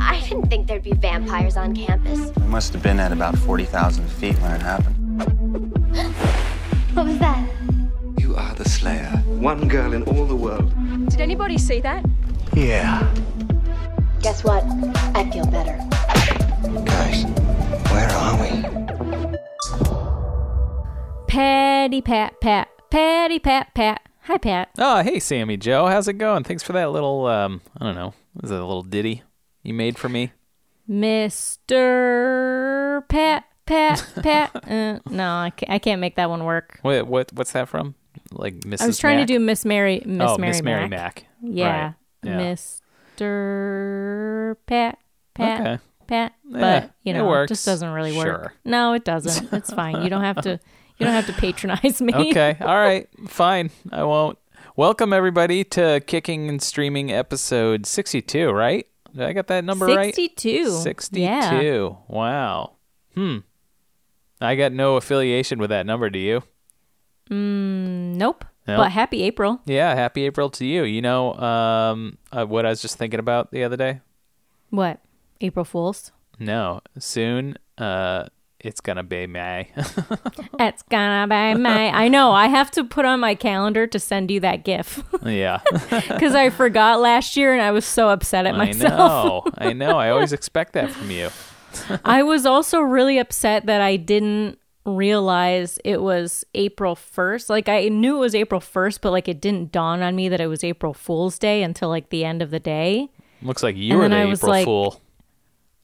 I didn't think there'd be vampires on campus. We must have been at about 40,000 feet when it happened. What was that? You are the Slayer. One girl in all the world. Did anybody see that? Yeah. Guess what? I feel better. Guys, where are we? Patty Pat Pat. Patty Pat Pat. Hi, Pat. Oh, hey, Sammy Joe. How's it going? Thanks for that little, um, I don't know, was it a little ditty you made for me? Mr. Pat Pat Pat. uh, no, I can't, I can't make that one work. What, what what's that from? Like Mrs. I was trying Mac? to do Miss Mary Miss oh, Mary Miss Mary Mac. Mac. Yeah. Right. Yeah. Mr. Pat Pat Okay. Pat. Yeah, But, you know, it works. just doesn't really work. Sure. No, it doesn't. It's fine. You don't have to you don't have to patronize me. Okay. All right. Fine. I won't. Welcome everybody to Kicking and Streaming episode 62, right? Did I get that number right? 62. 62. Yeah. Wow. Hmm. I got no affiliation with that number, do you? Nope. Nope. But happy April. Yeah, happy April to you. You know, um, uh, what I was just thinking about the other day? What? April Fools? No, soon, uh, it's gonna be May. It's gonna be May. I know. I have to put on my calendar to send you that GIF yeah, because I forgot last year and I was so upset at myself. I know. I know. I always expect that from you. I was also really upset that I didn't realize it was April 1st. Like I knew it was April 1st, but like it didn't dawn on me that it was April Fool's Day until like the end of the day. Looks like you And were the April like- Fool.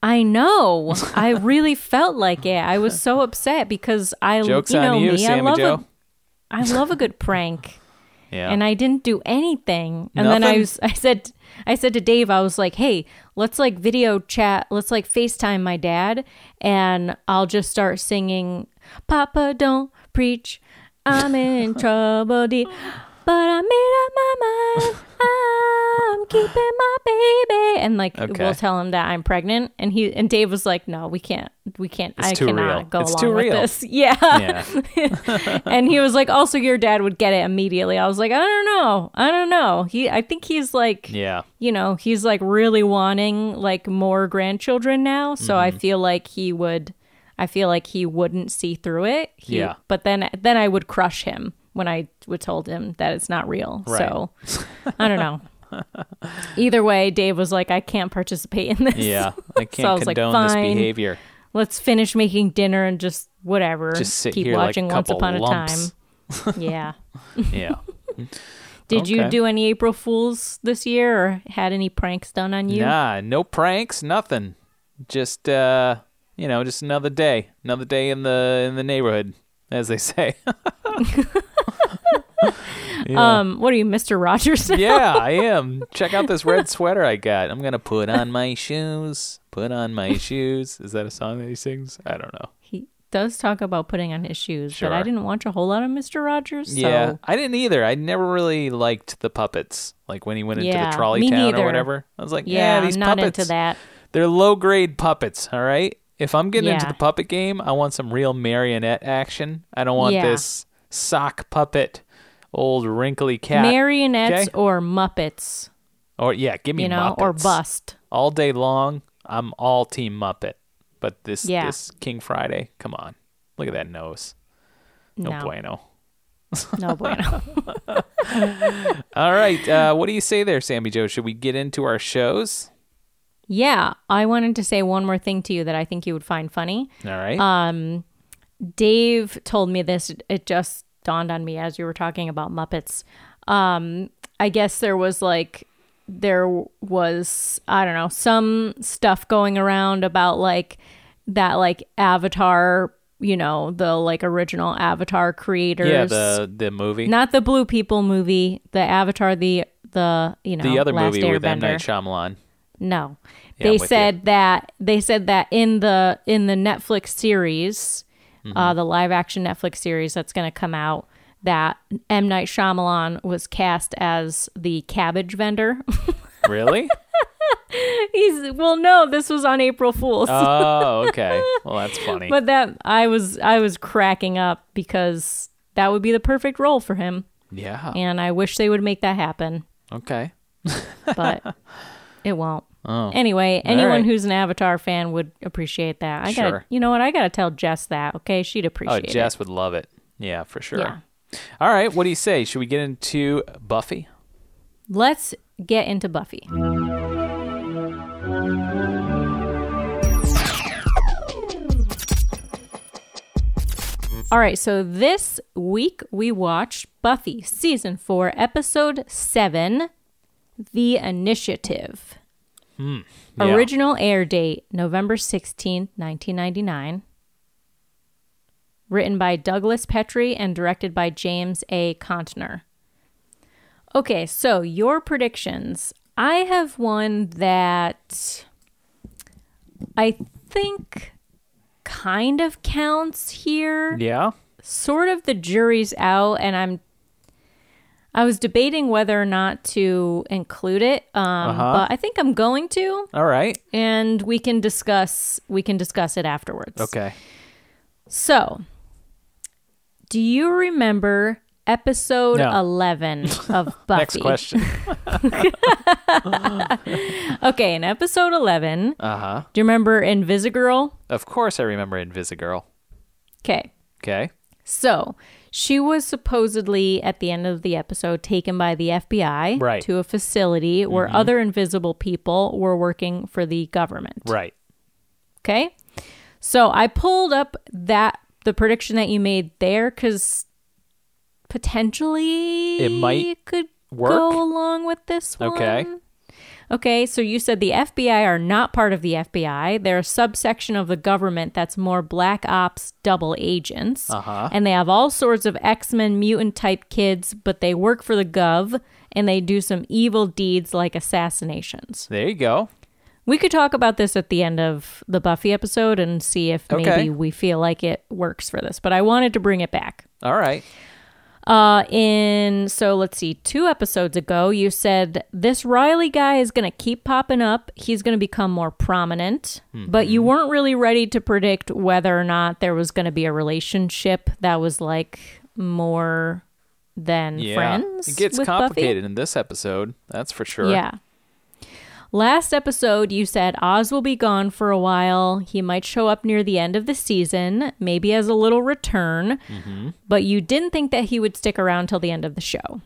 I know. I really felt like it. I was so upset because I Jokes you know you, me. I love Joe. a I love a good prank. Yeah. and I didn't do anything. And then I was, I said, I said to Dave, I was like, hey, let's like video chat, let's like FaceTime my dad, and I'll just start singing, Papa, don't preach, I'm in trouble, deep. But I made up my mind. I'm keeping my baby, and like Okay. we'll tell him that I'm pregnant. And he and Dave was like, "No, we can't. We can't. I too cannot real. go It's along too with real." this." Yeah yeah. and he was like, "Also, your dad would get it immediately." I was like, "I don't know, I don't know." He, I think he's like, Yeah. you know, he's like really wanting like more grandchildren now. So Mm-hmm. I feel like he would, I feel like he wouldn't see through it. He, Yeah. But then, then I would crush him when I would told him that it's not real. Right. So I don't know. Either way, Dave was like, "I can't participate in this." Yeah. I can't so I was like, condone this "Fine." behavior. Let's finish making dinner and just whatever. Just sit keep here like watching a Once Upon lumps. a Time. Yeah. Yeah. Did you do any April Fools this year or had any pranks done on you? Nah, no pranks, nothing. Just uh, you know, just another day, another day in the in the neighborhood, as they say. Yeah. Um, what are you, Mr. Rogers? now? yeah, I am. Check out this red sweater I got. I'm gonna put on my shoes. Put on my shoes. Is that a song that he sings? I don't know. He does talk about putting on his shoes, but I didn't watch a whole lot of Mr. Rogers. So Yeah, I didn't either. I never really liked the puppets. Like when he went into Yeah, the trolley me town neither. or whatever. I was like, yeah, yeah, these I'm not puppets. into that. They're low grade puppets. All right. If I'm getting into Yeah. the puppet game, I want some real marionette action. I don't want Yeah. this sock puppet, old wrinkly cat. Marionettes okay? or Muppets, or yeah, give me you know, or bust. all day long. I'm all team Muppet. But this Yeah. this King Friday, come on, look at that nose. No, No, bueno. no bueno. All right, uh, what do you say there, Sammy Joe? Should we get into our shows? yeah, I wanted to say one more thing to you that I think you would find funny. All right. Um, Dave told me this. It just dawned on me as you were talking about Muppets. Um, I guess there was like there was I don't know some stuff going around about like that like Avatar. You know the like original Avatar creators. yeah, the the movie, not the Blue People movie. The Avatar. The the you know the other Last movie with M Night Shyamalan. No. Yeah, they with you. said that they said that in the in the Netflix series, Mm-hmm. uh, the live action Netflix series that's going to come out, that M Night Shyamalan was cast as the cabbage vendor. Really? He's well, no, this was on April Fools, oh, okay. Well, that's funny. but that I was I was cracking up because that would be the perfect role for him, yeah. and I wish they would make that happen, Okay. but it won't. Oh. Anyway, anyone right. who's an Avatar fan would appreciate that. I Sure. you know what? I gotta tell Jess that. Okay, she'd oh, appreciate. It. Oh, Jess it. would love it. Yeah, for sure. Yeah. All right, what do you say? Should we get into Buffy? Let's get into Buffy. All right, so this week we watched Buffy season 4 episode 7 The Initiative. Mm. Yeah. Original air date November 16th, 1999. Written by Douglas Petrie and directed by James A. Contner. Okay, so your predictions. I have one that I think kind of counts here. Yeah. Sort of the jury's out, and I'm. I was debating whether or not to include it, um, Uh-huh. but I think I'm going to All right. and we can discuss we can discuss it afterwards. Okay. So, do you remember episode No. 11 of Buffy? Next question. Okay, in episode 11, Uh huh. do you remember Invisigirl? Of course, I remember Invisigirl. Okay. Okay. So, she was supposedly at the end of the episode taken by the FBI Right. to a facility where mm-hmm. other invisible people were working for the government. Right. Okay. So I pulled up that the prediction that you made there because potentially It might could work. go along with this one. Okay. Okay, so you said the FBI are not part of the FBI. They're a subsection of the government that's more black ops double agents. Uh-huh. And they have all sorts of X Men mutant type kids, but they work for the Gov and they do some evil deeds like assassinations. There you go. We could talk about this at the end of the Buffy episode and see if Okay. maybe we feel like it works for this. But I wanted to bring it back. All right. Uh, in so let's see, two episodes ago, you said this Riley guy is going to keep popping up. He's going to become more prominent, but Mm-hmm. you weren't really ready to predict whether or not there was going to be a relationship that was like more than Yeah. friends. It gets with Buffy. complicated in this episode. That's for sure. Yeah. Last episode, you said Oz will be gone for a while. He might show up near the end of the season, maybe as a little return, Mm-hmm. but you didn't think that he would stick around till the end of the show.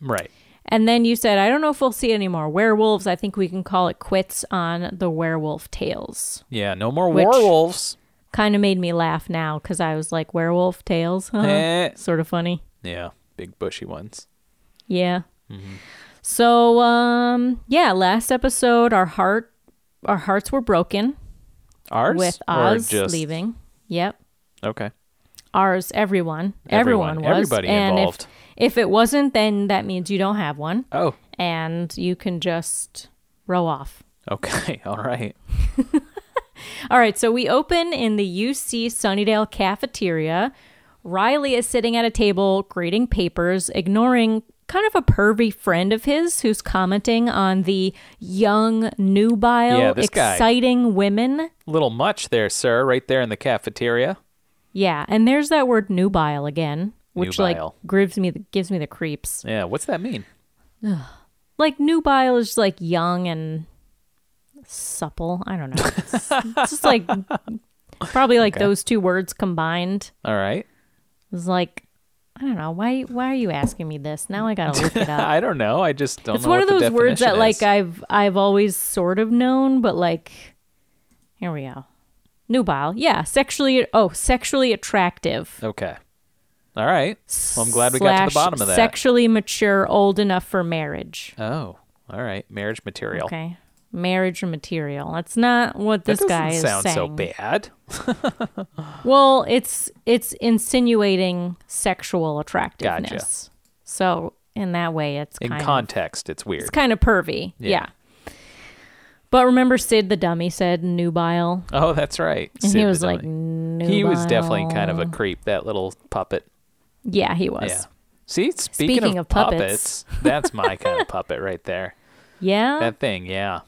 Right. And then you said, I don't know if we'll see any more werewolves. I think we can call it quits on the werewolf tales. Yeah. No more werewolves. Kind of made me laugh now because I was like, werewolf tales? Huh? Eh. Sort of funny. Yeah. Big bushy ones. Yeah. Mm-hmm. So um yeah, last episode our heart our hearts were broken Ours with Oz just leaving. Yep. okay. Ours, everyone. Everyone. Everyone, was. Everybody and involved. If, if it wasn't, then that means you don't have one. Oh. And you can just row off. Okay. All right. All right, so we open in the UC Sunnydale cafeteria. Riley is sitting at a table grading papers, ignoring kind of a pervy friend of his who's commenting on the young, nubile, Yeah, this guy. exciting women. Little much there, sir. Right there in the cafeteria. Yeah, and there's that word nubile again, which Nubile. like gives me the, gives me the creeps. Yeah. What's that mean? Like nubile is like young and supple. I don't know. It's, it's just like probably like Okay. those two words combined. All right. It's like I don't know why. Why are you asking me this? Now I gotta look it up. I don't know. I just don't know. it's one of those words that like. I've I've always sort of known, but like here we go. Nubile, yeah, sexually. Oh, sexually attractive. Okay. All right. Well, I'm glad we got to the bottom of that. Sexually mature, old enough for marriage. oh. All right. Marriage material. Okay, marriage material. That's not what this guy is sound saying. so bad. Well, it's it's insinuating sexual attractiveness. Gotcha. So in that way, it's In kind of context, it's weird. It's kind of pervy. Yeah. Yeah. But remember, Sid the dummy said nubile, oh, that's right. and Sid he was like, nubile. he was definitely kind of a creep. That little puppet. Yeah, he was. Yeah. See, speaking, Speaking of, of puppets. puppets, that's my kind of puppet right there. Yeah, That thing, yeah.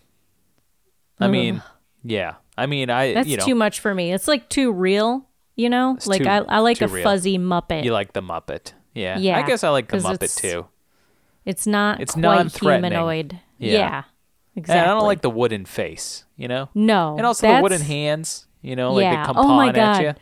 I mean, yeah. I mean, I that's you know, too much for me. It's like too real. You know, like too- I, I like a real. fuzzy Muppet. you like the Muppet. Yeah. Yeah. I guess I like the Muppet it's- too. it's not it's quite humanoid. Yeah. Yeah. exactly. And I don't like the wooden face, you know? no, And also the wooden hands, you know, like Yeah. they come Oh my pawing at God.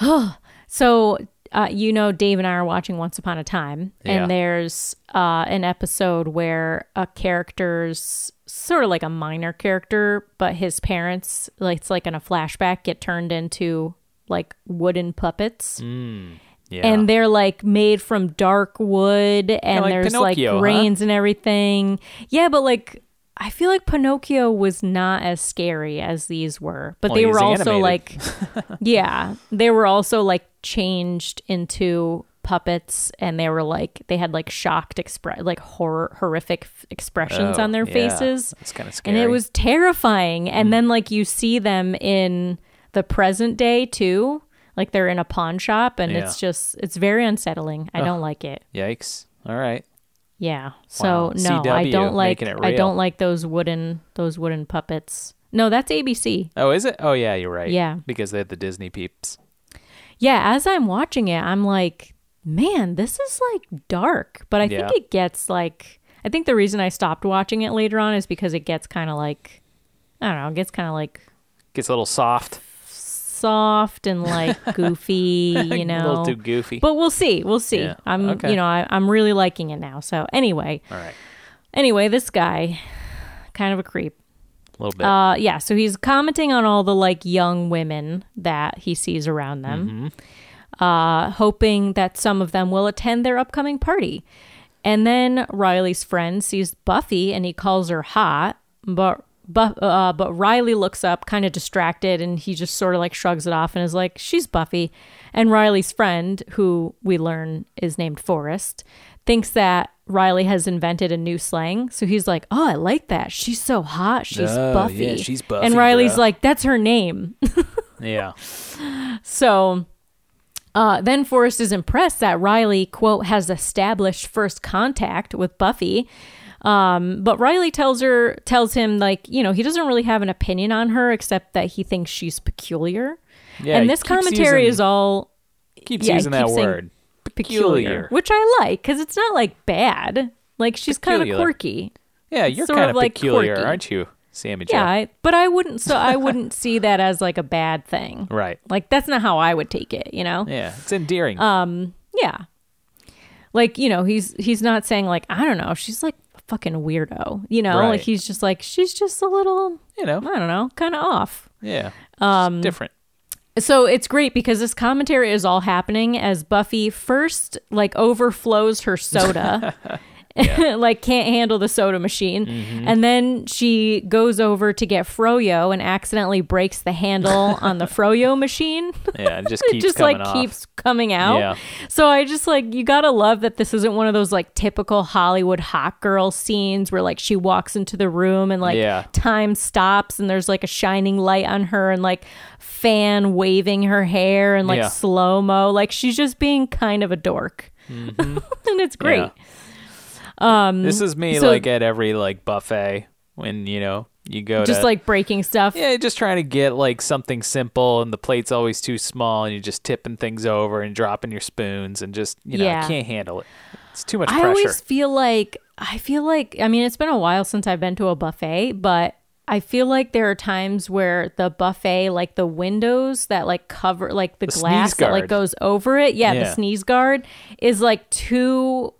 you. So, uh, you know, Dave and I are watching Once Upon a Time, Yeah. and there's uh, an episode where a character's sort of like a minor character, but his parents, like it's like in a flashback, get turned into like wooden puppets. Hmm. Yeah. And they're like made from dark wood, and like there's Pinocchio, like grains and everything. Yeah, but like I feel like Pinocchio was not as scary as these were, but Well, they were also animated. like, yeah, they were also like changed into puppets, and they were like they had like shocked express, like horror, horrific f- expressions Oh, on their yeah. faces. It's kind of scary. And it was terrifying. And mm. then like you see them in the present day too. Like they're in a pawn shop and it's just it's very unsettling. I don't like it. Yikes. All right. Yeah. So Wow. no, I don't like I don't like those wooden those wooden puppets. No, that's ABC. Oh, is it? Oh, yeah, you're right. Yeah. Because they had the Disney peeps. Yeah, as I'm watching it, I'm like, man, this is like dark. But I Yeah. think it gets like I think the reason I stopped watching it later on is because it gets kind of like I don't know, it gets kind of like Gets a little soft. soft and like goofy, you know. a little too goofy. But we'll see. We'll see. Yeah. I'm, Okay. you know, I, I'm really liking it now. So anyway, All right. anyway, this guy, kind of a creep. A little bit. Uh, yeah. So he's commenting on all the like young women that he sees around them, uh, hoping that some of them will attend their upcoming party. And then Riley's friend sees Buffy and he calls her hot, but. But, uh, but Riley looks up, kind of distracted, and he just sort of like shrugs it off and is like, "She's Buffy." And Riley's friend, who we learn is named Forrest, thinks that Riley has invented a new slang. So he's like, "Oh, I like that. She's so hot. She's Oh, Buffy." yeah, she's Buffy, And Riley's bruh. like, "That's her name." yeah. So uh, then Forrest is impressed that Riley, quote, has established first contact with Buffy. Um, but Riley tells her, tells him, like, you know, he doesn't really have an opinion on her except that he thinks she's peculiar. Yeah. and this commentary using- is all Keeps yeah, using that keeps saying word. peculiar, which I like because it's not like bad. Like she's kind of quirky. Yeah, you're kind of, of like, peculiar, quirky. aren't you, Sammy Jo? Yeah, I, but I wouldn't. So I wouldn't see that as like a bad thing. Right. Like that's not how I would take it. You know. Yeah, it's endearing. Um, yeah. Like, you know, he's he's not saying like, I don't know, she's like a fucking weirdo. You know, Right. like he's just like she's just a little you know. I don't know, kind of off. Yeah. Um, different. So it's great because this commentary is all happening as Buffy first like overflows her soda. like can't handle the soda machine Mm-hmm. and then she goes over to get froyo and accidentally breaks the handle on the froyo machine Yeah, it just it keeps just coming like off. keeps coming out. Yeah. So I just like you gotta love that this isn't one of those like typical Hollywood hot girl scenes where like she walks into the room and like Yeah. time stops and there's like a shining light on her and like fan waving her hair and like Yeah. slow mo. Like she's just being kind of a dork, and it's great. Mm-hmm. Yeah. this is me Um, so- like at every like buffet when you know you go Just to like breaking stuff. yeah, just trying to get like something simple, and the plate's always too small, and you're just tipping things over and dropping your spoons, and just you know Yeah. Can't handle it. It's too much I pressure. always feel like I feel like I mean it's been a while since I've been to a buffet, but I feel like there are times where the buffet, like the windows that like cover like the, The glass that like goes over it, yeah, the sneeze guard is like too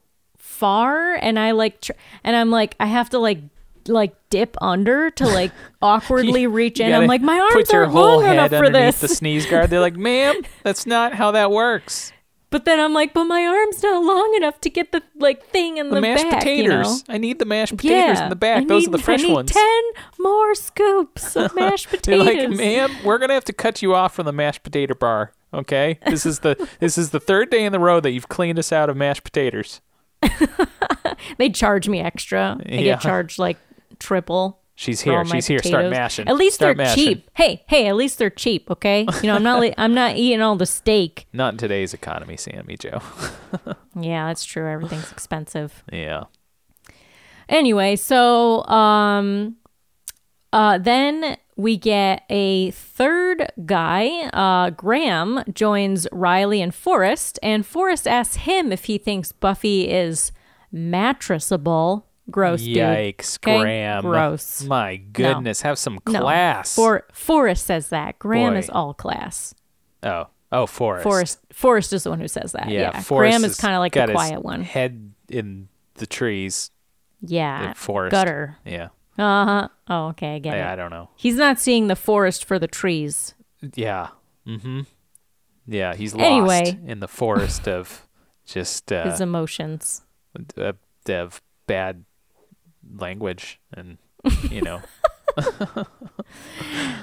far, and I like tr- and I'm like I have to like like dip under to like awkwardly reach in. I'm like my arms put your aren't whole long head enough for underneath this. the sneeze guard. They're like, "Ma'am, that's not how that works." But then I'm like, but my arm's not long enough to get the like thing in The, the, mashed back, potatoes. You know? I need the mashed potatoes in the back. I Those are the fresh I need ones. Ten more scoops of mashed They're potatoes. like, ma'am, we're gonna have to cut you off from the mashed potato bar. Okay, this is the this is the third day in the row that you've cleaned us out of mashed potatoes. they charge me extra. I Yeah. get charged like triple. She's here. She's here. Start mashing. At least Start they're mashing. cheap. Hey, hey, at least they're cheap. Okay, you know I'm not. li- I'm not eating all the steak. Not in today's economy, Sammy Joe. Yeah, that's true. Everything's expensive. yeah. Anyway, so um uh then we get a third guy, uh Graham joins Riley and Forrest and Forrest asks him if he thinks Buffy is mattressable. Gross, dude. Yikes, Okay? Graham. Gross. My goodness, have some class. No. For Forrest says that. Graham Boy. is all class. oh, oh, Forrest. Forrest Forrest is the one who says that. Yeah, Yeah. Forrest Graham is kind of like the quiet one. Head in the trees. Yeah. Forrest. Gutter. Yeah. Uh huh. Oh, okay. I get I, I don't know. He's not seeing the forest for the trees. Yeah. Mm-hmm. Yeah, he's lost Anyway. in the forest of just uh, His emotions. uh, of bad language and you know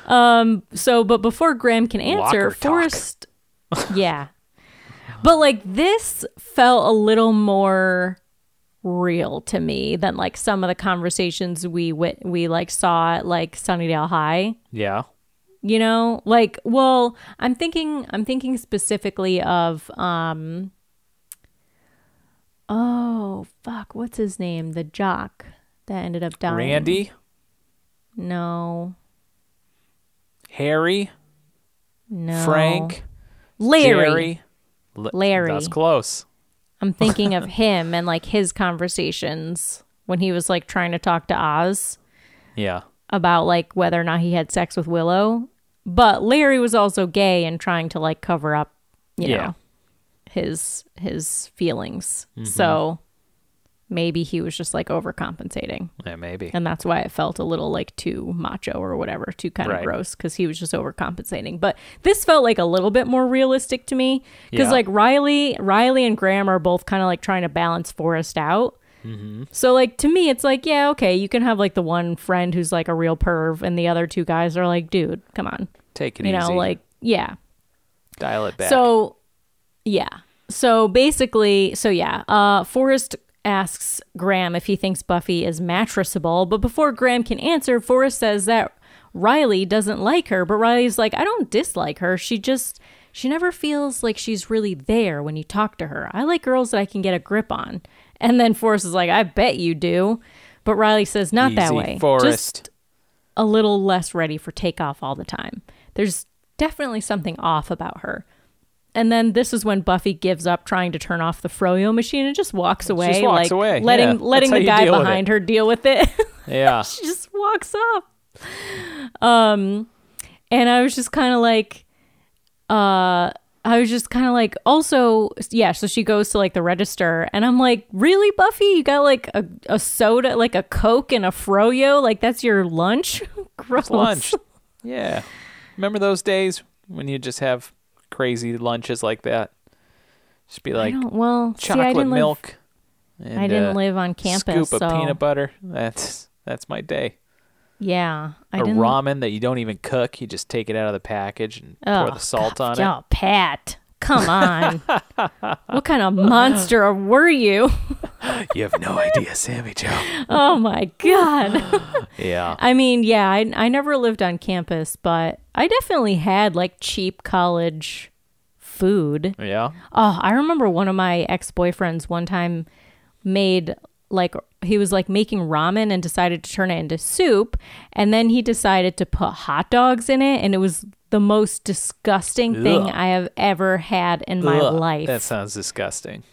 um. So, but before Graham can answer, Locker talk. Yeah. But like this felt a little more real to me than like some of the conversations we wit- we like saw at like Sunnydale High. yeah. You know? Like well i'm thinking i'm thinking specifically of um oh fuck what's his name? The jock that ended up dying. Randy? No. Harry? No. Frank? Larry. Jerry? L- Larry. that's close i'm thinking of him and like his conversations when he was like trying to talk to oz yeah about like whether or not he had sex with willow but larry was also gay and trying to like cover up you Yeah. know his his feelings Mm-hmm. so maybe he was just like overcompensating yeah maybe and that's why it felt a little like too macho or whatever too kind of Right. gross because he was just overcompensating but this felt like a little bit more realistic to me because Yeah. like riley riley and graham are both kind of like trying to balance forrest out Mm-hmm. so like to me it's like yeah okay you can have like the one friend who's like a real perv and the other two guys are like dude come on take it you easy know like yeah dial it back so, yeah. So basically, so yeah, uh, Forrest asks Graham if he thinks Buffy is mattressable, but before Graham can answer, Forrest says that Riley doesn't like her, but Riley's like, I don't dislike her. She just, she never feels like she's really there when you talk to her. I like girls that I can get a grip on. And then Forrest is like, I bet you do. But Riley says, not that way. Forrest. Just a little less ready for takeoff all the time. There's definitely something off about her. And then this is when Buffy gives up trying to turn off the Froyo machine and just walks away, just walks like away, letting yeah. letting That's the guy you deal with behind her deal with it. yeah she just walks off. Um, and I was just kind of like, uh, I was just kind of like, also, yeah. So she goes to like the register, and I'm like, really, Buffy? You got like a, a soda, like a Coke and a Froyo? Like that's your lunch? Gross. lunch yeah remember those days when you just have crazy lunches like that. Just be like well, see, chocolate live, milk and, I didn't uh, live on campus, scoop so of peanut butter. That's that's my day. Yeah, I didn't. ramen that you don't even cook. You just take it out of the package and pour the salt on it. Oh, Pat, come on. what kind of monster were you? you have no idea sammy joe Oh my god. yeah I mean, yeah, I I never lived on campus, but I definitely had like cheap college food. yeah Oh, I remember one of my ex-boyfriends one time made like he was like making ramen and decided to turn it into soup and then he decided to put hot dogs in it and it was the most disgusting thing I have ever had in my life. that sounds disgusting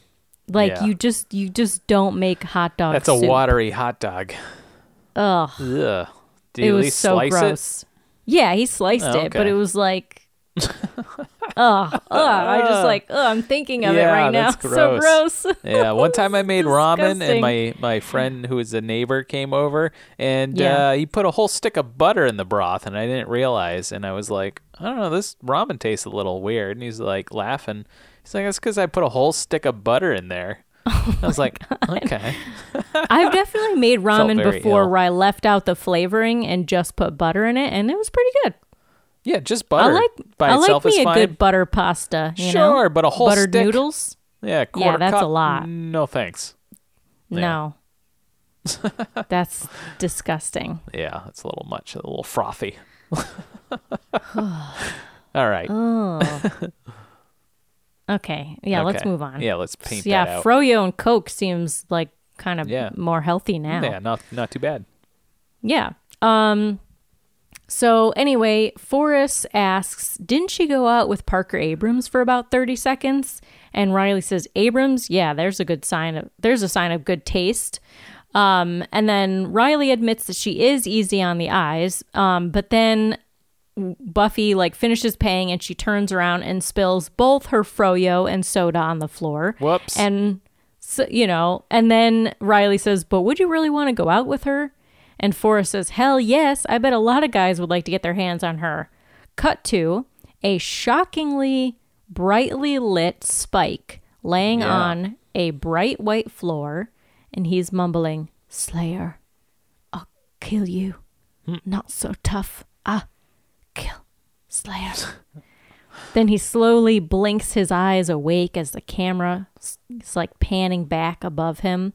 like yeah. you just you just don't make hot dogs. that's a soup. watery hot dog Ugh. Ugh. Did it you at was so slice gross. Yeah, he sliced Oh, it, but it was like, ugh, ugh. I just like, ugh, I'm thinking of it right now. that's So gross. Yeah, one time I made ramen and my my friend who is a neighbor came over and Yeah. uh, he put a whole stick of butter in the broth and I didn't realize and I was like, I don't know, this ramen tastes a little weird and he's like laughing. He's like, that's because I put a whole stick of butter in there. Oh I was like, okay, I've definitely made ramen before ill. where I left out the flavoring and just put butter in it, and it was pretty good. Yeah, just butter I like by I itself like me is a fine. good butter pasta. You know? Sure, but a whole buttered stick? noodles. yeah, quarter that's cup, a lot. No thanks. Yeah. No, that's disgusting. Yeah, it's a little much, a little frothy. All right. Oh. Okay, yeah, let's move on. Yeah, let's paint yeah, that out. Froyo and Coke seems like kind of Yeah. more healthy now. Yeah, not not too bad. Yeah. Um so anyway, Forrest asks, "Didn't she go out with Parker Abrams for about 30 seconds?" And Riley says, "Abrams, yeah, there's a good sign of there's a sign of good taste." Um, and then Riley admits that she is easy on the eyes. Um, but then Buffy like finishes paying and she turns around and spills both her froyo and soda on the floor. Whoops. And so, you know, and then Riley says, "But would you really want to go out with her?" And Forrest says, "Hell yes, I bet a lot of guys would like to get their hands on her." Cut to a shockingly brightly lit Spike laying Yeah. on a bright white floor, and he's mumbling, "Slayer, I'll kill you. Not so tough. Ah, kill Slayer." then he slowly blinks his eyes awake as the camera is like panning back above him.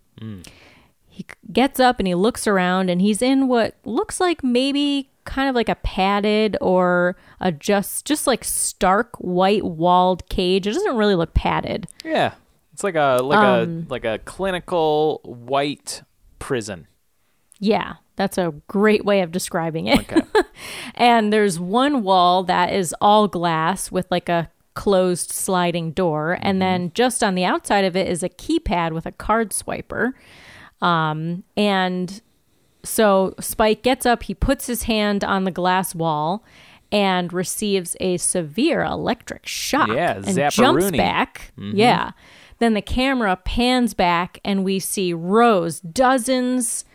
He gets up and he looks around and he's in what looks like maybe kind of like a padded or a just just like stark white walled cage. It doesn't really look padded. Yeah, it's like a like Um, a like a clinical white prison. Yeah, that's a great way of describing it. Okay. and there's one wall that is all glass with like a closed sliding door. And then just on the outside of it is a keypad with a card swiper. Um, and so Spike gets up, he puts his hand on the glass wall and receives a severe electric shock Yeah, and jumps back. Yeah. Then the camera pans back and we see rows, dozens,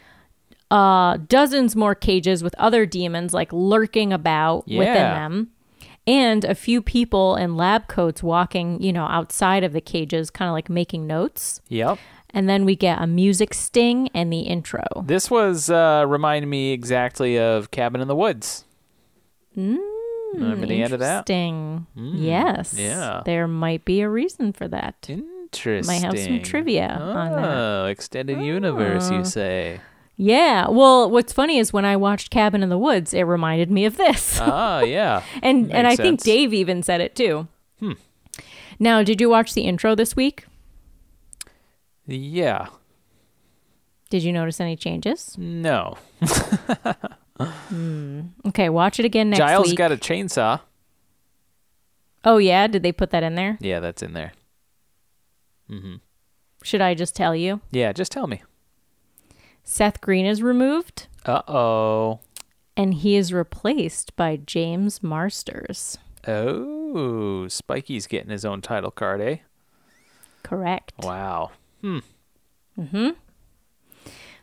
uh, dozens more cages with other demons like lurking about within them. And a few people in lab coats walking, you know, outside of the cages, kind of like making notes. Yep. And then we get a music sting and the intro. This was uh reminded me exactly of Cabin in the Woods. Remember the end of that? Interesting. yes. yeah. There might be a reason for that. Interesting. Might have some trivia oh, on that. extended universe, you say? Yeah. Well, what's funny is when I watched Cabin in the Woods, it reminded me of this. ah, yeah. and and I makes think. Dave even said it too. Hmm. Now, did you watch the intro this week? Yeah. Did you notice any changes? No. Okay, watch it again next time. Giles week. got a chainsaw. oh yeah, did they put that in there? Yeah, that's in there. Mhm. Should I just tell you? Yeah, just tell me. Seth Green is removed Uh oh. and he is replaced by James Marsters. Oh, Spikey's getting his own title card, eh? Correct. Wow. Hmm. Mm-hmm.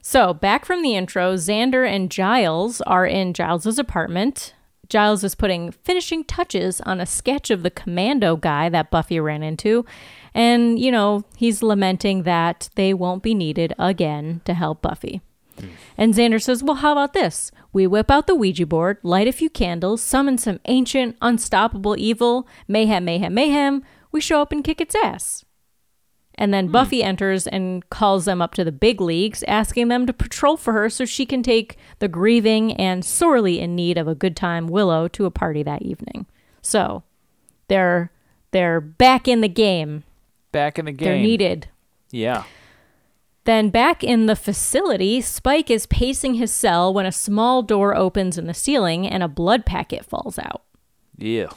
So, back from the intro, Xander and Giles are in Giles's apartment. Giles is putting finishing touches on a sketch of the commando guy that Buffy ran into. And, you know, he's lamenting that they won't be needed again to help Buffy. Hmm. And Xander says, Well, how about this? We whip out the Ouija board, light a few candles, summon some ancient, unstoppable evil, mayhem, mayhem, mayhem. We show up and kick its ass. And then hmm. Buffy enters and calls them up to the big leagues, asking them to patrol for her so she can take the grieving and sorely in need of a good time Willow to a party that evening. So they're they're back in the game. Back in the game. They're needed. Yeah. Then back in the facility, Spike is pacing his cell when a small door opens in the ceiling and a blood packet falls out. Yeah.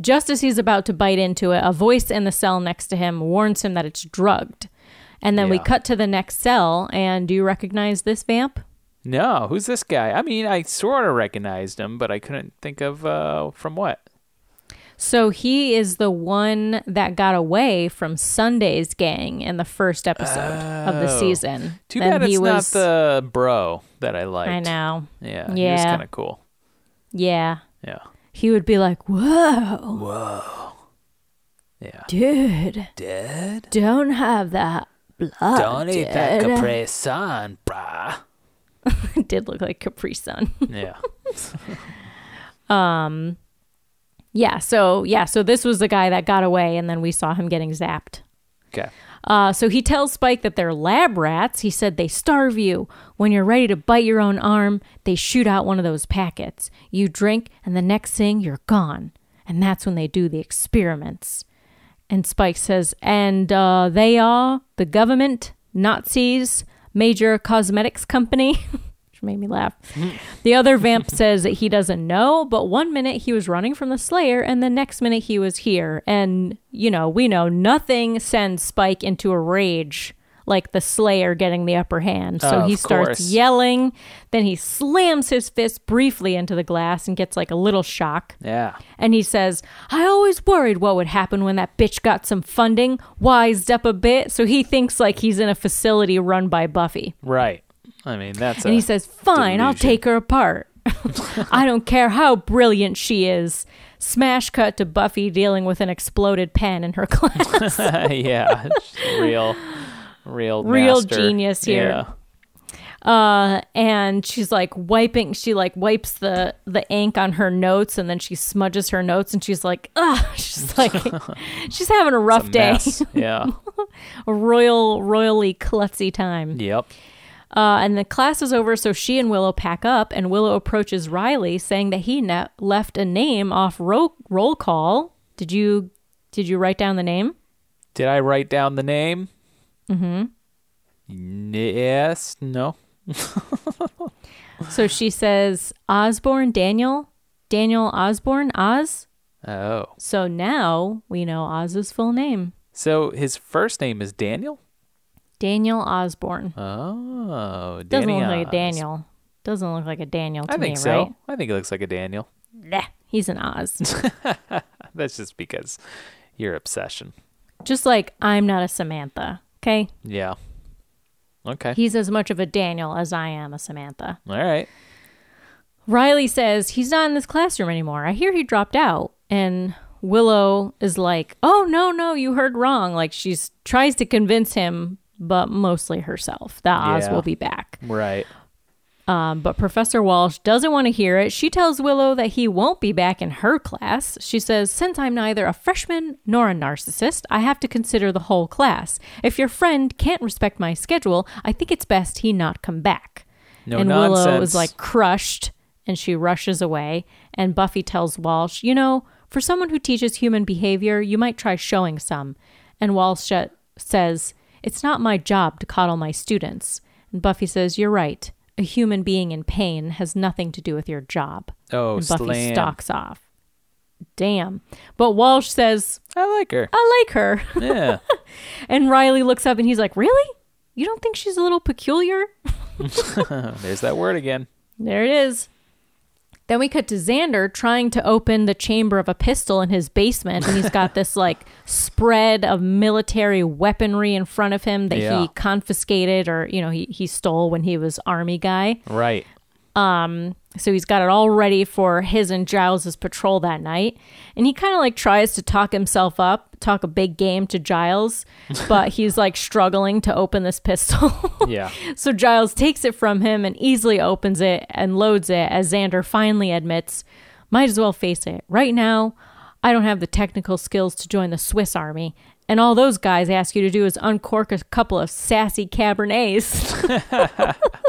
Just as he's about to bite into it, a voice in the cell next to him warns him that it's drugged. And then we cut to the next cell, and do you recognize this vamp? No, who's this guy? I mean, I sort of recognized him, but I couldn't think of uh, from what. So he is the one that got away from Sunday's gang in the first episode of the Oh. season. Too Then bad it's he not the bro that I liked. I know. Yeah. yeah. He was kind of cool. Yeah. Yeah. He would be like, "Whoa, Whoa. Yeah. dude, Dead? don't have that blood." Don't eat that dude." Capri Sun, brah. It did look like Capri Sun. Yeah. Um Yeah. So yeah. So this was the guy that got away, and then we saw him getting zapped. Okay. Uh, so he tells Spike that they're lab rats. He said they starve you. When you're ready to bite your own arm, they shoot out one of those packets. You drink, and the next thing you're gone. And that's when they do the experiments. And Spike says, and uh, they are the government, Nazis, major cosmetics company. Which made me laugh. Mm-hmm. The other vamp says that he doesn't know, but one minute he was running from the Slayer, and the next minute he was here. And, you know, we know nothing sends Spike into a rage like the Slayer getting the upper hand. So Oh, he starts course. yelling. Then he slams his fist briefly into the glass and gets like a little shock. Yeah. And he says, I always worried what would happen when that bitch got some funding, wised up a bit. So he thinks like he's in a facility run by Buffy. Right. I mean, that's And he says, Fine, I'll take her apart. I don't care how brilliant she is. Smash cut to Buffy dealing with an exploded pen in her class. yeah. real, real, Real master. genius here. Yeah. uh and she's like wiping she like wipes the the ink on her notes and then she smudges her notes and she's like ugh she's like she's having a rough A day yeah. a royal royally klutzy time Yep. Uh and the class is over so she and willow pack up and willow approaches riley saying that he ne- left a name off roll roll call did you did you write down the name Did I write down the name? Mm-hmm. Yes. No. so she says osborne daniel daniel osborne oz Oh. So now we know Oz's full name So his first name is Daniel. Daniel Osborne. Oh, Doesn't Danny look like a Daniel. Doesn't look like a Daniel to I me, think so. right? I think it looks like a Daniel. Nah, he's an Oz. That's just because your obsession. Just like I'm not a Samantha. Okay? Yeah. Okay. He's as much of a Daniel as I am a Samantha. All right. Riley says he's not in this classroom anymore. I hear he dropped out. And Willow is like, "Oh no, no, you heard wrong." Like she's tries to convince him, but mostly herself that Oz Yeah. will be back. Right. Um, but Professor Walsh doesn't want to hear it. She tells Willow that he won't be back in her class. She says, Since I'm neither a freshman nor a narcissist, I have to consider the whole class. If your friend can't respect my schedule, I think it's best he not come back. No and Willow nonsense. is like crushed and she rushes away. And Buffy tells Walsh, You know, for someone who teaches human behavior, you might try showing some. And Walsh sh- says, It's not my job to coddle my students. And Buffy says, You're right. A human being in pain has nothing to do with your job. Oh, and Buffy slam. stalks off. Damn. But Walsh says, I like her. I like her. Yeah. and Riley looks up and he's like, Really? You don't think she's a little peculiar? There's that word again. There it is. Then we cut to Xander trying to open the chamber of a pistol in his basement, and he's got this like spread of military weaponry in front of him that Yeah. he confiscated or you know he he stole when he was army guy. Right. Um, so he's got it all ready for his and Giles's patrol that night, and he kind of like tries to talk himself up, talk a big game to Giles, but he's like struggling to open this pistol. Yeah. So Giles takes it from him and easily opens it and loads it as Xander finally admits, might as well face it. Right now, I don't have the technical skills to join the Swiss army. And all those guys ask you to do is uncork a couple of sassy Cabernets.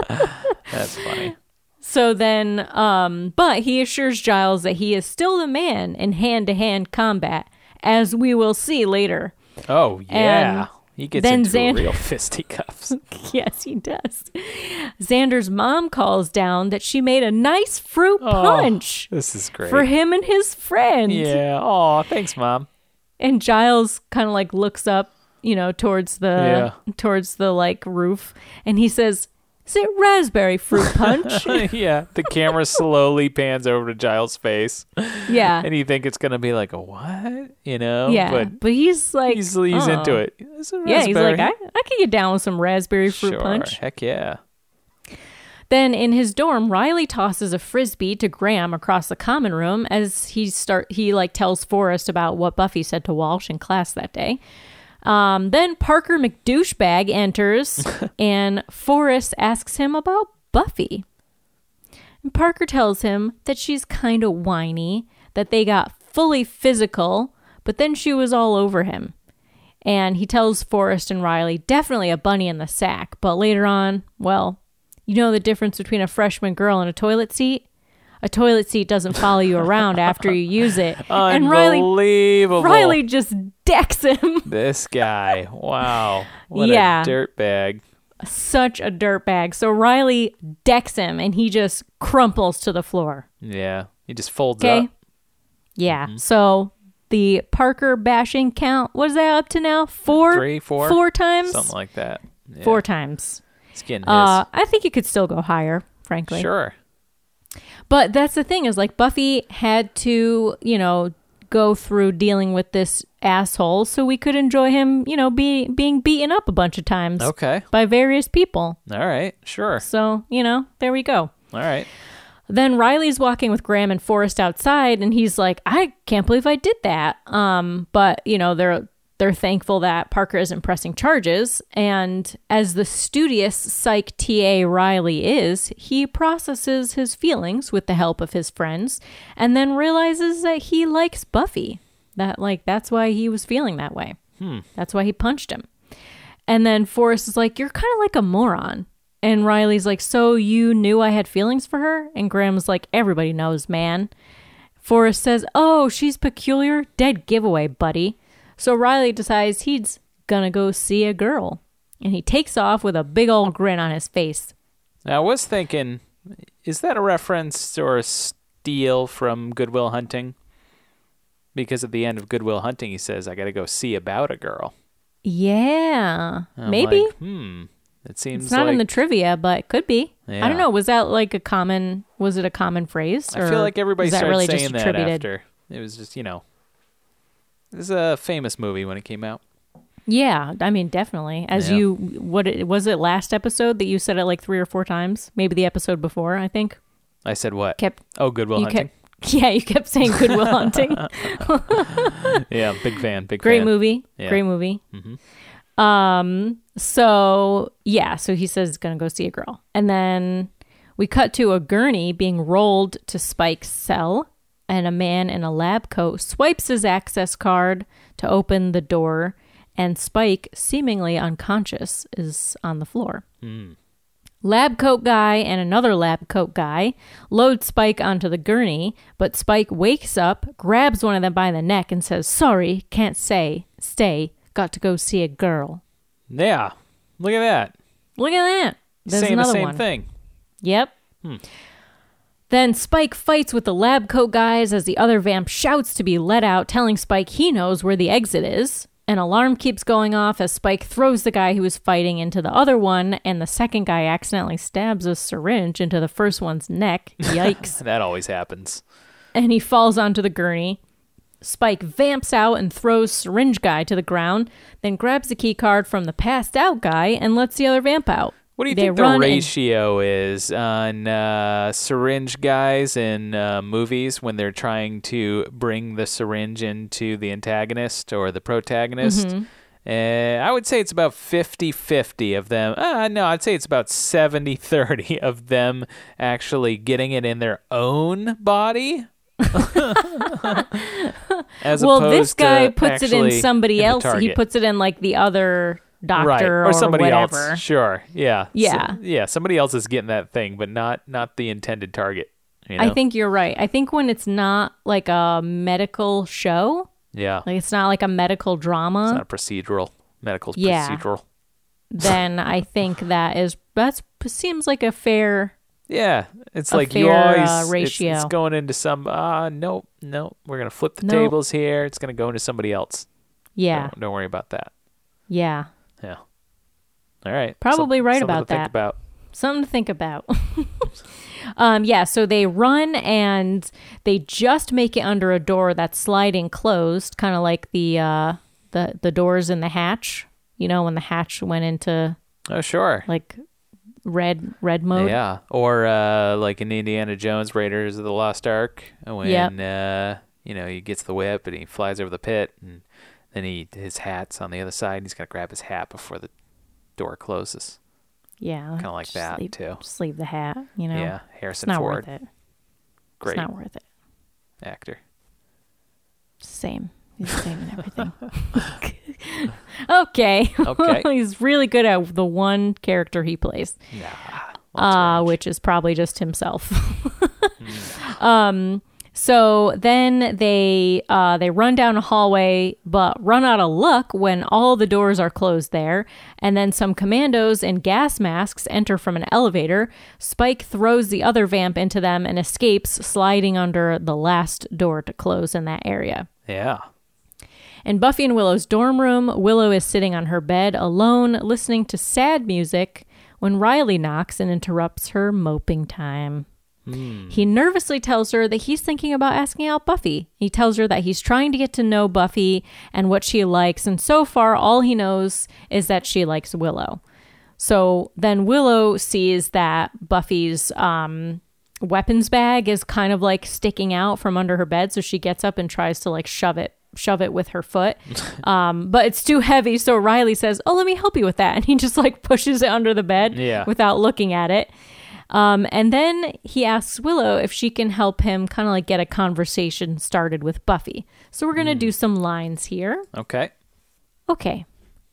That's funny. So then, um, but he assures Giles that he is still the man in hand to hand combat, as we will see later. Oh yeah. He gets then into real fisticuffs. yes, he does. Xander's mom calls down that she made a nice fruit punch. this is great. for him and his friend. Yeah. Oh, thanks, mom. And Giles kind of like looks up, you know, towards the towards the like roof, and he says, "Is it raspberry fruit punch?" yeah. The camera slowly pans over to Giles' face, yeah, and you think it's gonna be like a what? You know? yeah. But But, he's like, he's he's "Oh." into it. Yeah, he's like. I, I could get down with some raspberry fruit sure. punch. Heck yeah. Then in his dorm, Riley tosses a frisbee to Graham across the common room as he start he like tells Forrest about what Buffy said to Walsh in class that day. Um, then Parker McDouchebag enters and Forrest asks him about Buffy. And Parker tells him that she's kind of whiny, that they got fully physical, but then she was all over him. And he tells Forrest and Riley, definitely a bunny in the sack, but later on, well, you know the difference between a freshman girl and a toilet seat? A toilet seat doesn't follow you around after you use it. And Riley Riley just decks him. This guy. Wow. What Yeah. a dirtbag. Such a dirtbag. So Riley decks him and he just crumples to the floor. Yeah. He just folds Okay. up. Yeah. Mm-hmm. So the Parker bashing count, what is that up to now? Four? Three, four? Four times? Something like that. Four times. It's getting. Uh, I think you could still go higher, frankly. sure. But that's the thing is like Buffy had to, you know, go through dealing with this asshole so we could enjoy him, you know, be being beaten up a bunch of times Okay. by various people. All right. Sure. So, you know, there we go. All right. Then Riley's walking with Graham and Forrest outside and he's like, "I can't believe I did that." Um, but, you know, they're they're thankful that Parker isn't pressing charges, and as the studious psych TA Riley is, he processes his feelings with the help of his friends and then realizes that he likes Buffy. That like that's why he was feeling that way. Hmm. That's why he punched him. And then Forrest is like, You're kind of like a moron. And Riley's like, So you knew I had feelings for her? And Graham's like, Everybody knows, man. Forrest says, Oh, she's peculiar. Dead giveaway, buddy. So Riley decides he's gonna go see a girl. And he takes off with a big old grin on his face. Now, I was thinking, is that a reference or a steal from Good Will Hunting? Because at the end of Good Will Hunting, he says, "I got to go see about a girl." Yeah. I'm maybe. like, hmm. It seems it's not like in the trivia, but it could be. I don't know. Was that like a common was it a common phrase? I feel like everybody started really saying just that attributed? after. It was just you know, this is a famous movie when it came out. Yeah, I mean, definitely. As Yeah. you, what it, was it last episode that you said it like three or four times? Maybe the episode before. I think I said what? kept oh, Good Will Hunting. kept, yeah, you kept saying Good Will Hunting. yeah, big fan. Big Great fan. movie, Yeah. great movie. Um, so yeah, so he says he's gonna go see a girl, and then we cut to a gurney being rolled to Spike's cell, and a man in a lab coat swipes his access card to open the door, and Spike, seemingly unconscious, is on the floor. Hmm. Lab coat guy and another lab coat guy load Spike onto the gurney, but Spike wakes up, grabs one of them by the neck, and says, Sorry, can't say, stay, got to go see a girl. Yeah, look at that. Look at that. There's the another same one. thing. Yep. Hmm. Then Spike fights with the lab coat guys as the other vamp shouts to be let out, telling Spike he knows where the exit is. An alarm keeps going off as Spike throws the guy who was fighting into the other one, and the second guy accidentally stabs a syringe into the first one's neck. Yikes. That always happens. and he falls onto the gurney. Spike vamps out and throws syringe guy to the ground, then grabs the key card from the passed out guy and lets the other vamp out. What do you think the ratio is on uh, syringe guys in uh, movies when they're trying to bring the syringe into the antagonist or the protagonist? Mm-hmm. Uh, I would say it's about 50 50 of them. Uh, no, I'd say it's about 70 30 of them actually getting it in their own body. As well, this guy puts it in somebody else. He puts it in like the other doctor right or, somebody whatever. else sure yeah Yeah. So- yeah somebody else is getting that thing but not not the intended target you know? I think you're right. I think when it's not like a medical show, yeah like it's not like a medical drama, it's not a procedural medical Yeah. procedural then I think that is that's seems like a fair. yeah it's like you fair, uh, always it's- ratio. It's, going into some ah nope nope we're gonna flip the Nope. tables here it's gonna go into somebody else Yeah, don't, don't worry about that yeah. Yeah all right Probably Some- right about that. about something to think about. um, yeah, so they run and they just make it under a door that's sliding closed, kind of like the uh, the the doors in the hatch. You know, when the hatch went into oh sure like red red mode. Yeah, or uh, like in Indiana Jones Raiders of the Lost Ark, when Yep. uh, you know he gets the whip and he flies over the pit, and then he his hat's on the other side, and he's got to grab his hat before the door closes. Yeah, Kinda like just that, leave, too. Just leave the hat. You know, Yeah, it's Harrison not Ford, worth it. great It's not worth it. actor. Same. He's the same in everything. okay. Okay. He's really good at the one character he plays. Yeah. uh, which is probably just himself. um, so then they uh, they run down a hallway, but run out of luck when all the doors are closed there. And then some commandos in gas masks enter from an elevator. Spike throws the other vamp into them and escapes, sliding under the last door to close in that area. Yeah, In Buffy and Willow's dorm room, Willow is sitting on her bed alone, listening to sad music when Riley knocks and interrupts her moping time. He nervously tells her that he's thinking about asking out Buffy. He tells her that he's trying to get to know Buffy and what she likes, and so far, all he knows is that she likes Willow. So then Willow sees that Buffy's um, weapons bag is kind of like sticking out from under her bed, so she gets up and tries to like shove it shove it with her foot. Um, but it's too heavy, so Riley says, "Oh, let me help you with that." And he just like pushes it under the bed Yeah. without looking at it. Um, and then he asks Willow if she can help him kind of like get a conversation started with Buffy. So we're going to do some lines here. Okay. Okay.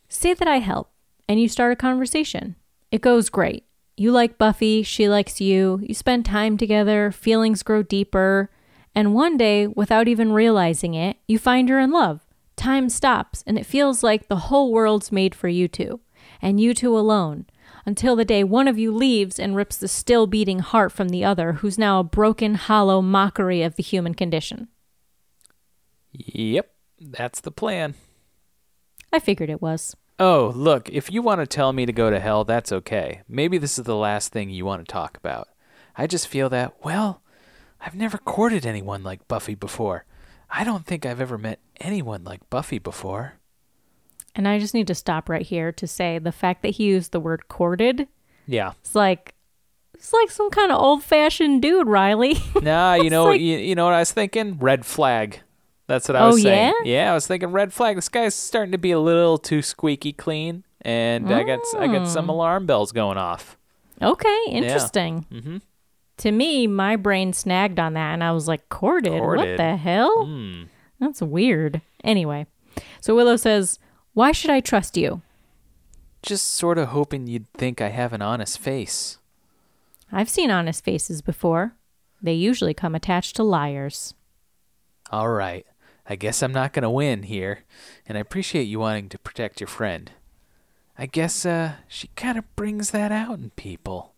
Say that I help and you start a conversation. It goes great. You like Buffy, she likes you, you spend time together, feelings grow deeper, and one day, without even realizing it, you find her in love. Time stops, and it feels like the whole world's made for you two, and you two alone, until the day one of you leaves and rips the still beating heart from the other, who's now a broken, hollow mockery of the human condition. Yep. That's the plan. I figured it was. Oh, look, if you want to tell me to go to hell, that's okay. Maybe this is the last thing you want to talk about. I just feel that, well, I've never courted anyone like Buffy before. I don't think I've ever met anyone like Buffy before. And I just need to stop right here to say the fact that he used the word courted Yeah. It's like it's like some kind of old fashioned dude, Riley. Nah, you know, like- you, you know what I was thinking? Red flag. That's what I was Oh, saying. yeah? I was thinking red flag. This guy's starting to be a little too squeaky clean, and I got I got Mm. some alarm bells going off. okay, interesting. Mm-hmm. To me, my brain snagged on that and I was like, courted? What the hell? Hmm. That's weird. Anyway, so Willow says, Why should I trust you? Just sort of hoping you'd think I have an honest face. I've seen honest faces before. They usually come attached to liars. All right. I guess I'm not going to win here, and I appreciate you wanting to protect your friend. I guess uh she kind of brings that out in people.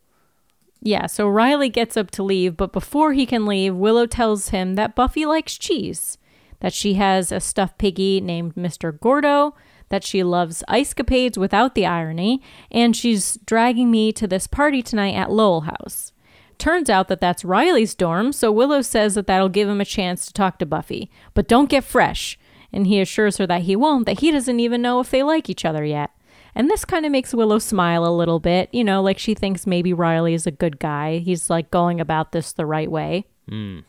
Yeah, so Riley gets up to leave, but before he can leave, Willow tells him that Buffy likes cheese, that she has a stuffed piggy named Mr. Gordo, that she loves ice capades without the irony, and she's dragging me to this party tonight at Lowell House. Turns out that that's Riley's dorm, so Willow says that that'll give him a chance to talk to Buffy. But don't get fresh. And he assures her that he won't, that he doesn't even know if they like each other yet. And this kind of makes Willow smile a little bit, you know, like she thinks maybe Riley is a good guy. He's like going about this the right way. Hmm.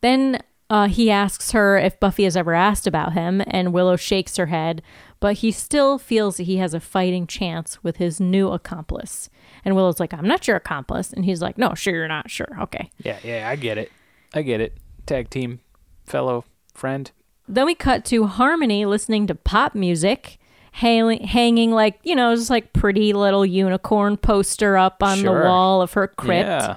Then uh, he asks her if Buffy has ever asked about him, and Willow shakes her head, but he still feels that he has a fighting chance with his new accomplice. And Willow's like, I'm not your accomplice. And he's like, No, sure, you're not. Sure. Okay. Yeah, yeah, I get it. I get it. Tag team, fellow friend. Then we cut to Harmony listening to pop music, hang- hanging like, you know, just like pretty little unicorn poster up on Sure. the wall of her crypt. Yeah.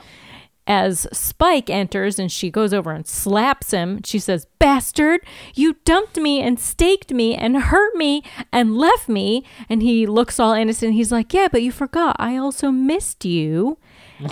As Spike enters and she goes over and slaps him, she says, Bastard, you dumped me and staked me and hurt me and left me. And he looks all innocent. He's like, Yeah, but you forgot. I also missed you.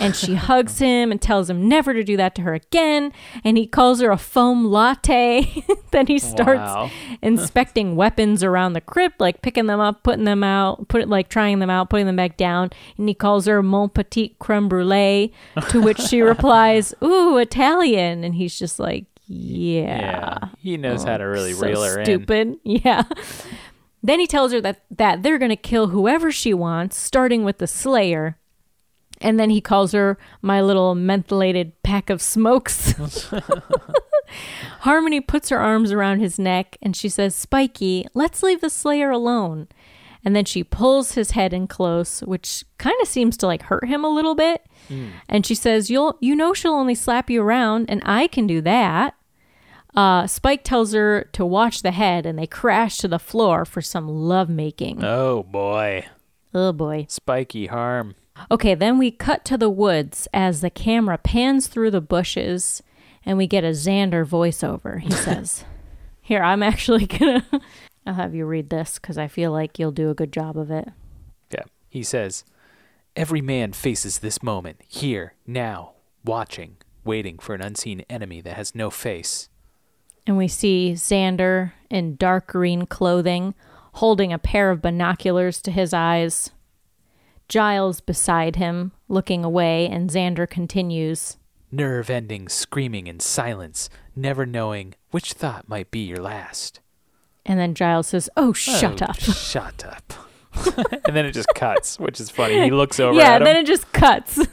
And she hugs him and tells him never to do that to her again. And he calls her a foam latte. then he starts Wow. inspecting weapons around the crypt, like picking them up, putting them out, put like trying them out, putting them back down, and he calls her mon petit creme brulee, to which she replies, "Ooh, Italian," and he's just like, "Yeah, Yeah. He knows oh, how to really Oh, so reel her in. stupid, yeah." Then he tells her that that they're gonna kill whoever she wants, starting with the Slayer. And then he calls her my little mentholated pack of smokes. Harmony puts her arms around his neck and she says, Spiky, let's leave the Slayer alone. And then she pulls his head in close, which kind of seems to like hurt him a little bit. And she says, You'll you know she'll only slap you around, and I can do that. Uh, Spike tells her to watch the head, and they crash to the floor for some lovemaking. Oh boy. Oh boy. Spiky harm. Okay, then we cut to the woods as the camera pans through the bushes and we get a Xander voiceover. He says, Here, I'm actually gonna. I'll have you read this because I feel like you'll do a good job of it. Yeah. He says, Every man faces this moment, here, now, watching, waiting for an unseen enemy that has no face. and we see Xander in dark green clothing, holding a pair of binoculars to his eyes. Giles beside him, looking away, and Xander continues. Nerve ending screaming in silence, never knowing which thought might be your last. And then Giles says, Oh, oh shut Oh, up. Shut up. and then it just cuts, which is funny. He looks over yeah, at him. then it just cuts.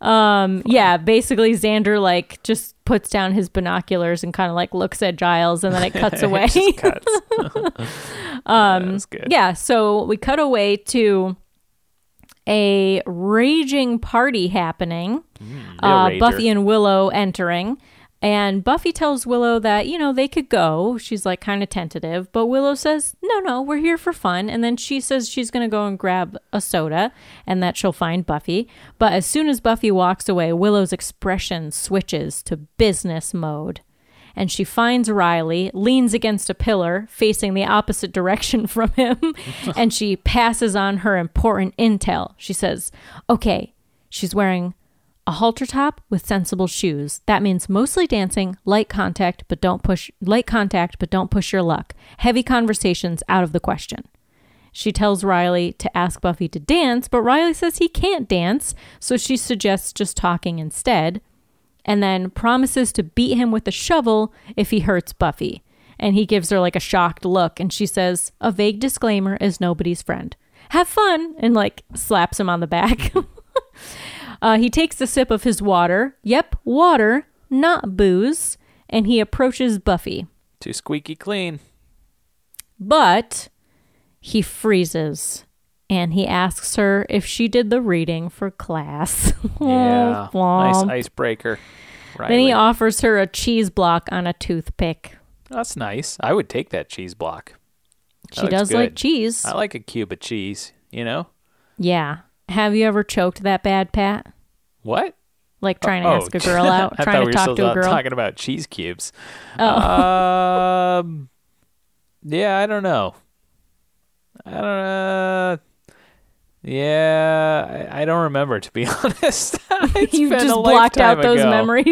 um, yeah, basically Xander like just puts down his binoculars and kind of like looks at Giles and then it cuts away. It cuts. um. Yeah, so we cut away to a raging party happening. real uh. Buffy and Willow entering. And Buffy tells Willow that, you know, they could go. She's like kind of tentative. But Willow says, no, no, we're here for fun. And then she says she's going to go and grab a soda and that she'll find Buffy. But as soon as Buffy walks away, Willow's expression switches to business mode. And she finds Riley, leans against a pillar facing the opposite direction from him, and she passes on her important intel. She says, Okay, she's wearing a halter top with sensible shoes. That means mostly dancing, light contact, but don't push light contact, but don't push your luck. Heavy conversations out of the question. She tells Riley to ask Buffy to dance, but Riley says he can't dance, so she suggests just talking instead, and then promises to beat him with a shovel if he hurts Buffy. And he gives her like a shocked look, and she says, A vague disclaimer is nobody's friend. Have fun! And like slaps him on the back. Uh, he takes a sip of his water. Yep, water, not booze. And he approaches Buffy. Too squeaky clean. But he freezes and he asks her if she did the reading for class. Yeah. nice icebreaker. Right. Then he offers her a cheese block on a toothpick. That's nice. I would take that cheese block. That She does like cheese. I like a cube of cheese, you know? yeah. Have you ever choked that bad, Pat? What? Like trying to Oh, ask a girl out, trying thought to we talk to a girl. talking about cheese cubes. Oh. Um, yeah, I don't know. I don't know. Yeah, I, I don't remember to be honest. You been just blocked out those ago. memories.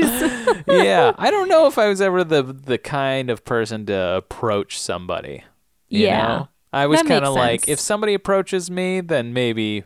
yeah, I don't know if I was ever the the kind of person to approach somebody. you Yeah. know? I was kind of like, if somebody approaches me, then maybe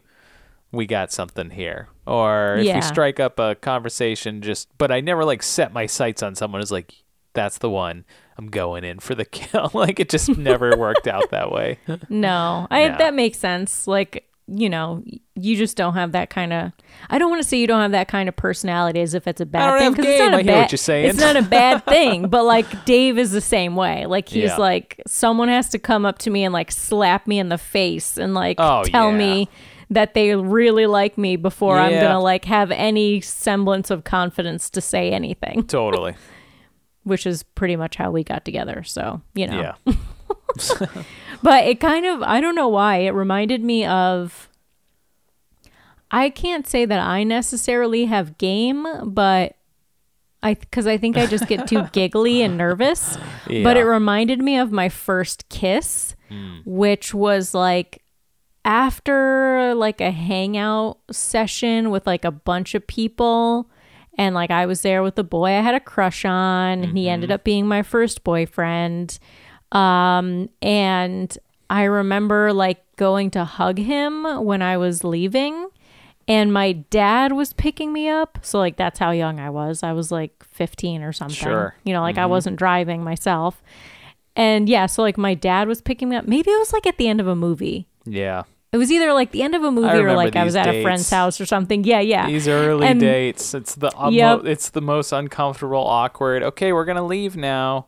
we got something here. Or if Yeah. we strike up a conversation, just but I never like set my sights on someone as like that's the one. I'm going in for the kill. like it just never worked out that way. No, I No. that makes sense. Like you know, you just don't have that kind of. I don't want to say you don't have that kind of personality as if it's a bad thing have it's not a I hear bad. what you're saying. It's not a bad thing, but like Dave is the same way. Like he's Yeah. like someone has to come up to me and like slap me in the face and like Oh, tell yeah. me that they really like me before I'm gonna like have any semblance of confidence to say anything. Totally. Which is pretty much how we got together. So you know. Yeah. But it kind of, I don't know why, it reminded me of. I can't say that I necessarily have game, but I, because I think I just get too giggly and nervous. But it reminded me of my first kiss, hmm. which was like after like a hangout session with like a bunch of people. And like I was there with the boy I had a crush on, and he ended up being my first boyfriend. Um, and I remember like going to hug him when I was leaving, and my dad was picking me up. So like that's how young I was. I was like 15 or something. Sure. You know, like I wasn't driving myself. And yeah, so like my dad was picking me up. Maybe it was like at the end of a movie. Yeah. It was either like the end of a movie or like I was at a friend's house or something. Yeah, yeah. These early And- dates, it's the um, Yep. it's the most uncomfortable, awkward. Okay, we're gonna leave now.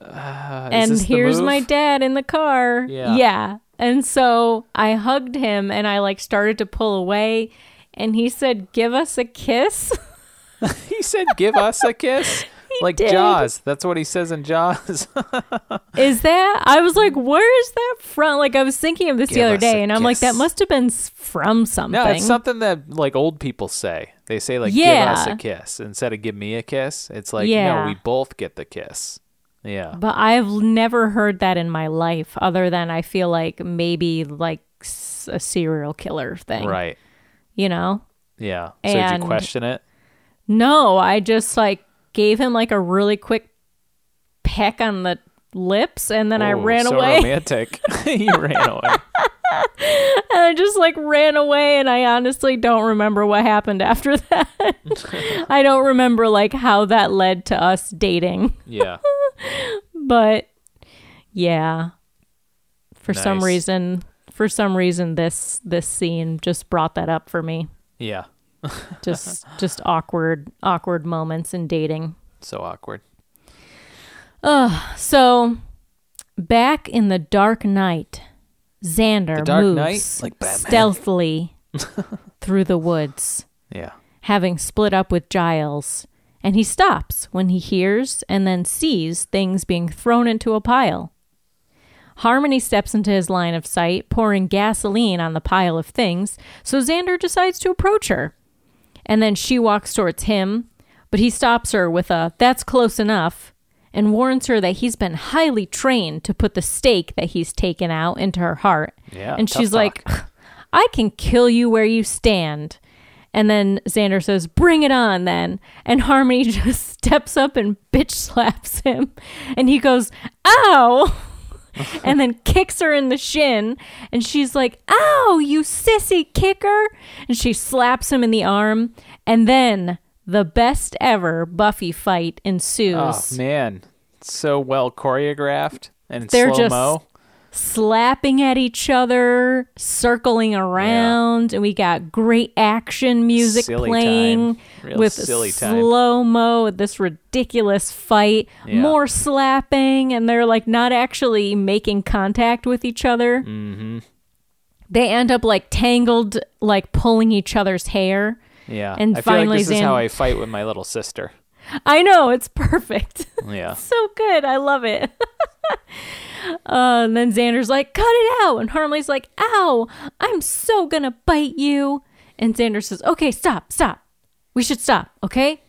Uh, and here's my dad in the car. Yeah. Yeah. And so I hugged him and I like started to pull away and he said, Give us a kiss. He said, "Give us a kiss." like did. Jaws. That's what he says in Jaws. is that? I was like, mm-hmm. Where is that from? Like, I was thinking of this the other day a and I'm like, That must have been from something. no, it's something that like old people say. They say like, "Give us a kiss" instead of "Give me a kiss." It's like, Yeah. no, we both get the kiss. Yeah. But I've never heard that in my life other than I feel like maybe like a serial killer thing. Right. You know? Yeah. So did you question it? No, I just like gave him like a really quick peck on the lips and then I ran so away. romantic. you ran away. And I just like ran away and I honestly don't remember what happened after that. I don't remember like how that led to us dating. Yeah. But yeah. For some reason for some reason this this scene just brought that up for me. Yeah. Just just awkward awkward moments in dating. So awkward. Uh, So back in the dark night, Xander Dark moves Knight? Like stealthily through the woods. Yeah. having split up with Giles, and he stops when he hears and then sees things being thrown into a pile. Harmony steps into his line of sight, pouring gasoline on the pile of things, so Xander decides to approach her. And then she walks towards him, but he stops her with a that's close enough and warns her that he's been highly trained to put the stake that he's taken out into her heart. Yeah, And she's talk. like, I can kill you where you stand. And then Xander says, Bring it on then. And Harmony just steps up and bitch slaps him. And he goes, Ow! and then kicks her in the shin. And she's like, Ow, you sissy kicker. And she slaps him in the arm. And then the best ever Buffy fight ensues. Oh man, so well choreographed and They're slow mo. Slapping at each other, circling around, and we got great action music Silly playing. With slow mo. This ridiculous fight, Yeah. more slapping, and they're like not actually making contact with each other. Mm-hmm. They end up like tangled, like pulling each other's hair. Yeah, and I feel like finally this is how I fight with my little sister. I know it's perfect. Yeah, so good. I love it. uh, and then Xander's like, cut it out. And Harmony's like, ow, I'm so gonna bite you. And Xander says, okay, stop, stop. We should stop, okay?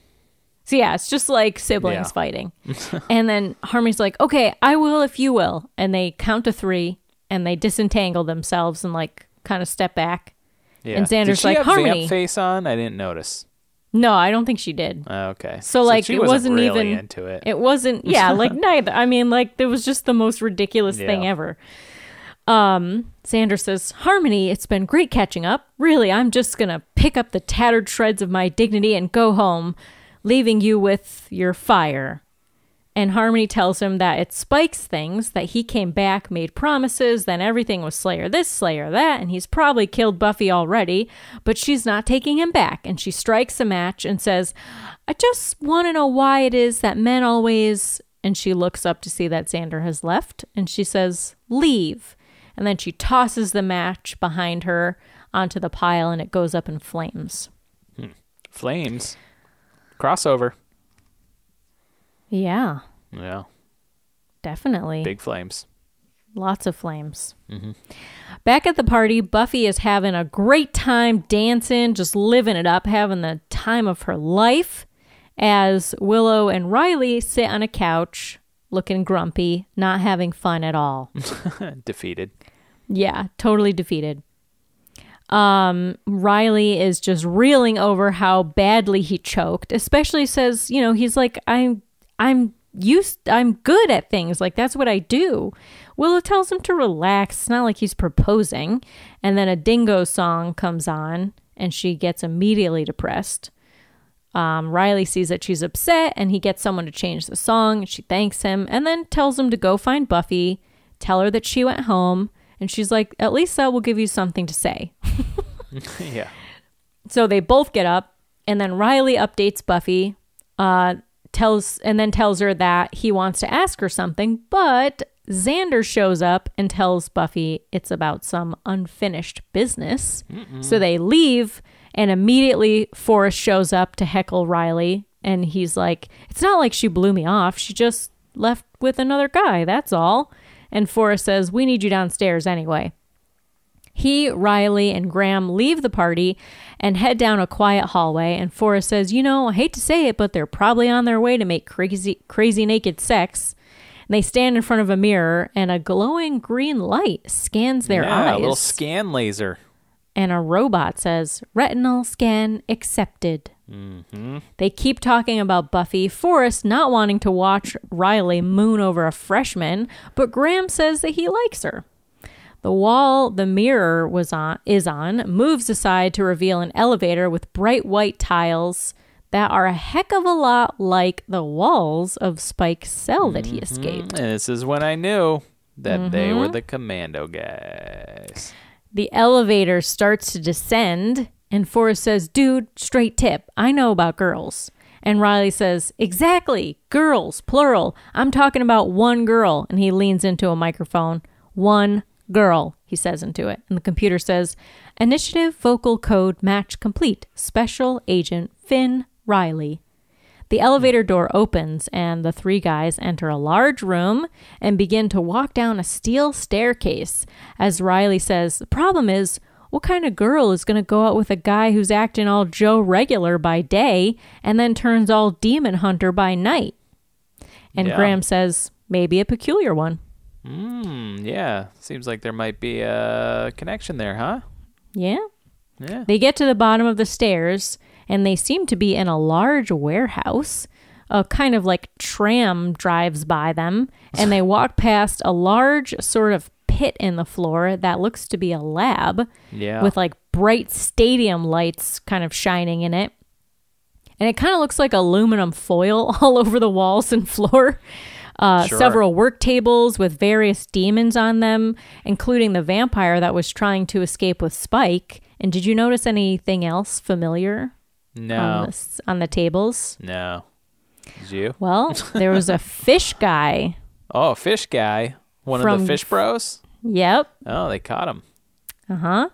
So yeah, it's just like siblings Yeah. fighting. and then Harmony's like, okay, I will if you will. And they count to three and they disentangle themselves and like kind of step back. yeah. And Did Xander's she like, have "Harmony." vamp face on? I didn't notice. No, I don't think she did. Oh, okay, So, like, she it wasn't, wasn't really even- into it. It wasn't, yeah, like neither. I mean, like, there was just the most ridiculous thing ever. Um, Xander says, Harmony, it's been great catching up. Really, I'm just gonna pick up the tattered shreds of my dignity and go home, leaving you with your fire. And Harmony tells him that it spikes things, that he came back, made promises, then everything was Slayer this, Slayer that, and he's probably killed Buffy already, but she's not taking him back. And she strikes a match and says, I just want to know why it is that men always. And she looks up to see that Xander has left, and she says, Leave. And then she tosses the match behind her onto the pile, and it goes up in flames. Hmm. Flames, crossover. Yeah, Yeah, definitely. big flames. Lots of flames. Back at the party, Buffy is having a great time dancing, just living it up, having the time of her life. As Willow and Riley sit on a couch, looking grumpy, not having fun at all. Defeated. Yeah, totally defeated. Um, Riley is just reeling over how badly he choked, especially says, you know, he's like, I'm I'm used I'm good at things. Like that's what I do. Willow tells him to relax. It's not like he's proposing. And then a dingo song comes on and she gets immediately depressed. Um, Riley sees that she's upset and he gets someone to change the song. She thanks him and then tells him to go find Buffy, tell her that she went home. And she's like, at least that will give you something to say. yeah. So they both get up, and then Riley updates Buffy, uh, tells and then tells her that he wants to ask her something, but Xander shows up and tells Buffy it's about some unfinished business. So they leave, and immediately Forrest shows up to heckle Riley, and he's like, "It's not like she blew me off. She just left with another guy. That's all." And Forrest says, "We need you downstairs anyway." He, Riley, and Graham leave the party and head down a quiet hallway. And Forrest says, You know, I hate to say it, but they're probably on their way to make crazy, crazy naked sex. And they stand in front of a mirror, and a glowing green light scans their yeah, eyes. a little scan laser. and a robot says, Retinal scan accepted. Mm-hmm. They keep talking about Buffy, Forrest not wanting to watch Riley moon over a freshman, but Graham says that he likes her. The wall the mirror was on is on moves aside to reveal an elevator with bright white tiles that are a heck of a lot like the walls of Spike's cell that he mm-hmm. escaped. And this is when I knew that they mm-hmm. were the commando guys. The elevator starts to descend, and Forrest says, Dude, straight tip. I know about girls. And Riley says, Exactly, girls, plural. I'm talking about one girl. And he leans into a microphone. One girl, he says into it. And the computer says, Initiative vocal code match complete. Special Agent Finn Riley. The elevator door opens, and the three guys enter a large room and begin to walk down a steel staircase. As Riley says, The problem is, what kind of girl is going to go out with a guy who's acting all Joe regular by day and then turns all demon hunter by night? And Yeah. Graham says, Maybe a peculiar one. Hmm, yeah. Seems like there might be a connection there, huh? Yeah? Yeah. They get to the bottom of the stairs and they seem to be in a large warehouse. A kind of like tram drives by them and they walk past a large sort of pit in the floor that looks to be a lab Yeah. with like bright stadium lights kind of shining in it. And it kind of looks like aluminum foil all over the walls and floor. Uh, Sure. Several work tables with various demons on them, including the vampire that was trying to escape with Spike. And did you notice anything else familiar on, no. the, s- on the tables? No. Did you? Well, there was a fish guy. Oh, fish guy. One of the fish bros? Yep. Oh, they caught him. Uh huh.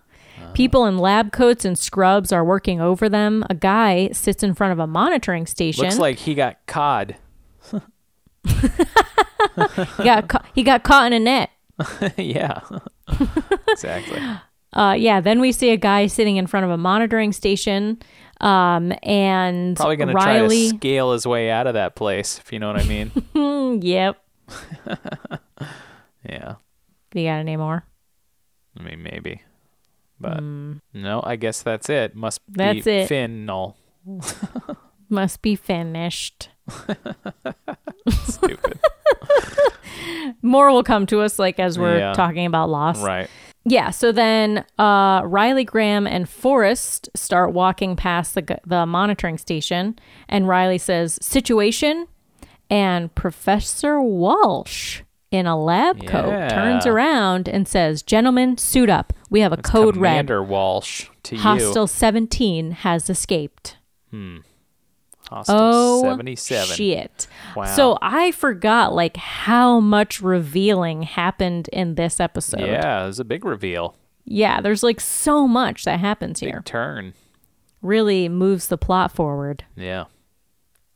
People in lab coats and scrubs are working over them. A guy sits in front of a monitoring station. Looks like he got cod. he got ca- he got caught in a net. yeah. exactly. Uh, yeah. Then we see a guy sitting in front of a monitoring station, um, and Probably going to try Riley. to scale his way out of that place, if you know what I mean. Mm, yep. yeah. You got any more? I mean, maybe. But no, I guess that's it. Must. That's be it. Finnel. Must be finished. Stupid. More will come to us, like as we're Yeah. talking about Lost. right. Yeah. So then uh, Riley Graham and Forrest start walking past the the monitoring station, and Riley says, "Situation," and Professor Walsh in a lab coat turns around and says, "Gentlemen, suit up. We have a code red. Commander Walsh to Hostile you. 17 has escaped." Hostile Oh, 77. shit. Wow. So I forgot like how much revealing happened in this episode. Yeah, it was a big reveal. Yeah, there's like so much that happens Big here. turn. Really moves the plot forward. Yeah.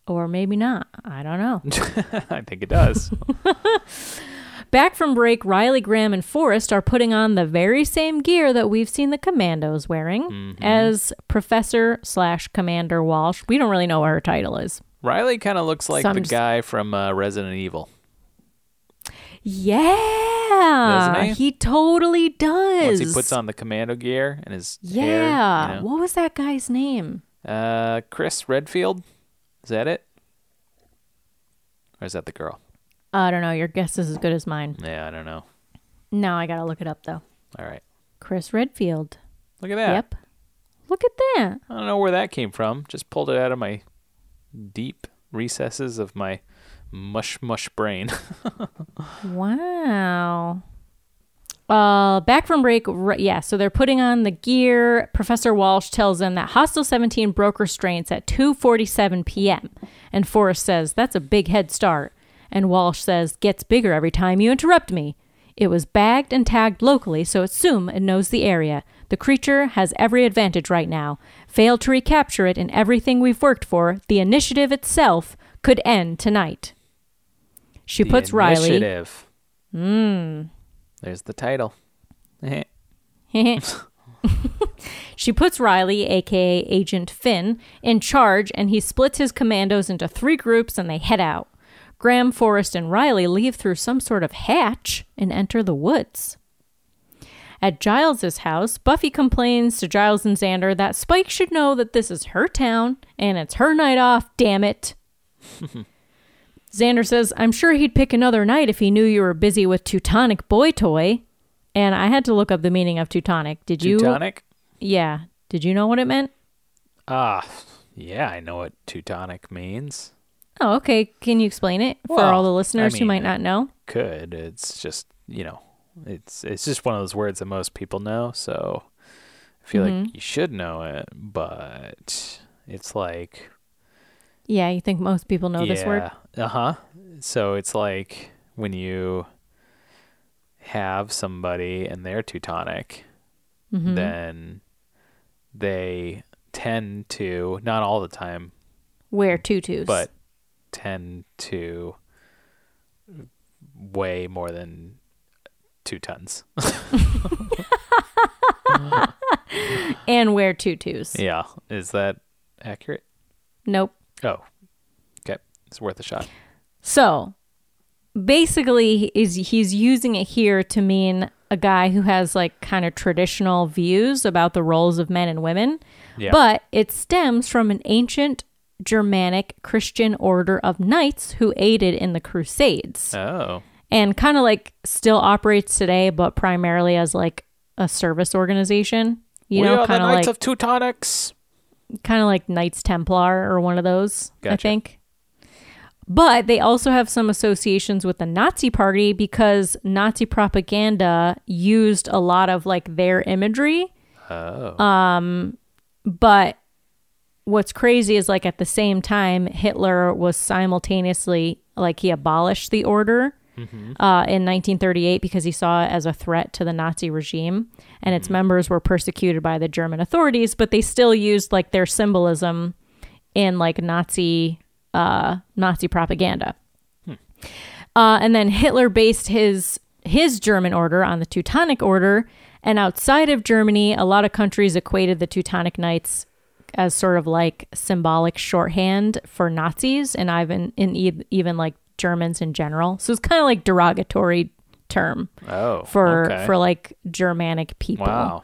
Or maybe not. I don't know. I think it does. Back from break, Riley Graham and Forrest are putting on the very same gear that we've seen the commandos wearing Mm-hmm. as Professor slash Commander Walsh. We don't really know what her title is. Riley kind of looks like Some the guy from uh, Resident Evil. Yeah. Doesn't he? totally does. Once he puts on the commando gear and his Yeah. hair. you know. What was that guy's name? Uh, Chris Redfield. Is that it? Or is that the girl? I don't know. Your guess is as good as mine. Yeah, I don't know. No, I gotta look it up though. All right. Chris Redfield. Look at that. Yep. Look at that. I don't know where that came from. Just pulled it out of my deep recesses of my mush mush brain. Wow. Uh, back from break, r- yeah. So they're putting on the gear. Professor Walsh tells them that Hostile 17 broke restraints at 2:47 p.m. And Forrest says that's a big head start. And Walsh says gets bigger every time you interrupt me. It was bagged and tagged locally, so assume it knows the area. The creature has every advantage right now. Fail to recapture it in everything we've worked for, the initiative itself could end tonight. She The puts Riley. Initiative. Mm. There's the title. She puts Riley, aka Agent Finn, in charge, and he splits his commandos into three groups and they head out. Graham, Forrest, and Riley leave through some sort of hatch and enter the woods. At Giles's house, Buffy complains to Giles and Xander that Spike should know that this is her town and it's her night off, damn it. Xander says, I'm sure he'd pick another night if he knew you were busy with Teutonic Boy Toy. And I had to look up the meaning of Teutonic. Did you? Teutonic? Yeah. Did you know what it meant? Ah, yeah, I know what Teutonic means. Oh, okay. Can you explain it for Well, all the I listeners who might not know? Could. It's just, you know, it's it's just one of those words that most people know, so I feel Mm-hmm. like you should know it, but it's like Yeah, you think most people know this word? Uh huh. So it's like when you have somebody and they're Teutonic, Mm-hmm. then they tend to, not all the time, Wear tutus. but tend to weigh more than two tons. and wear tutus. yeah. Is that accurate? Nope. Oh. Okay. It's worth a shot. So basically is he's using it here to mean a guy who has like kind of traditional views about the roles of men and women. Yeah. But it stems from an ancient Germanic Christian order of knights who aided in the Crusades Oh. and kind of like still operates today, but primarily as like a service organization. You we know, kind of Knights like of Teutonics. kind of like Knights Templar or one of those, I think. But they also have some associations with the Nazi party because Nazi propaganda used a lot of like their imagery. Oh. Um, But what's crazy is like at the same time, Hitler was simultaneously like he abolished the order uh, in 1938 because he saw it as a threat to the Nazi regime, and its members were persecuted by the German authorities. But they still used like their symbolism in like Nazi uh, Nazi propaganda. Uh, and then Hitler based his his German order on the Teutonic Order, and outside of Germany, a lot of countries equated the Teutonic Knights as sort of like symbolic shorthand for Nazis, and even in e- even like Germans in general. So it's kind of like derogatory term oh. for okay. for like Germanic people Wow.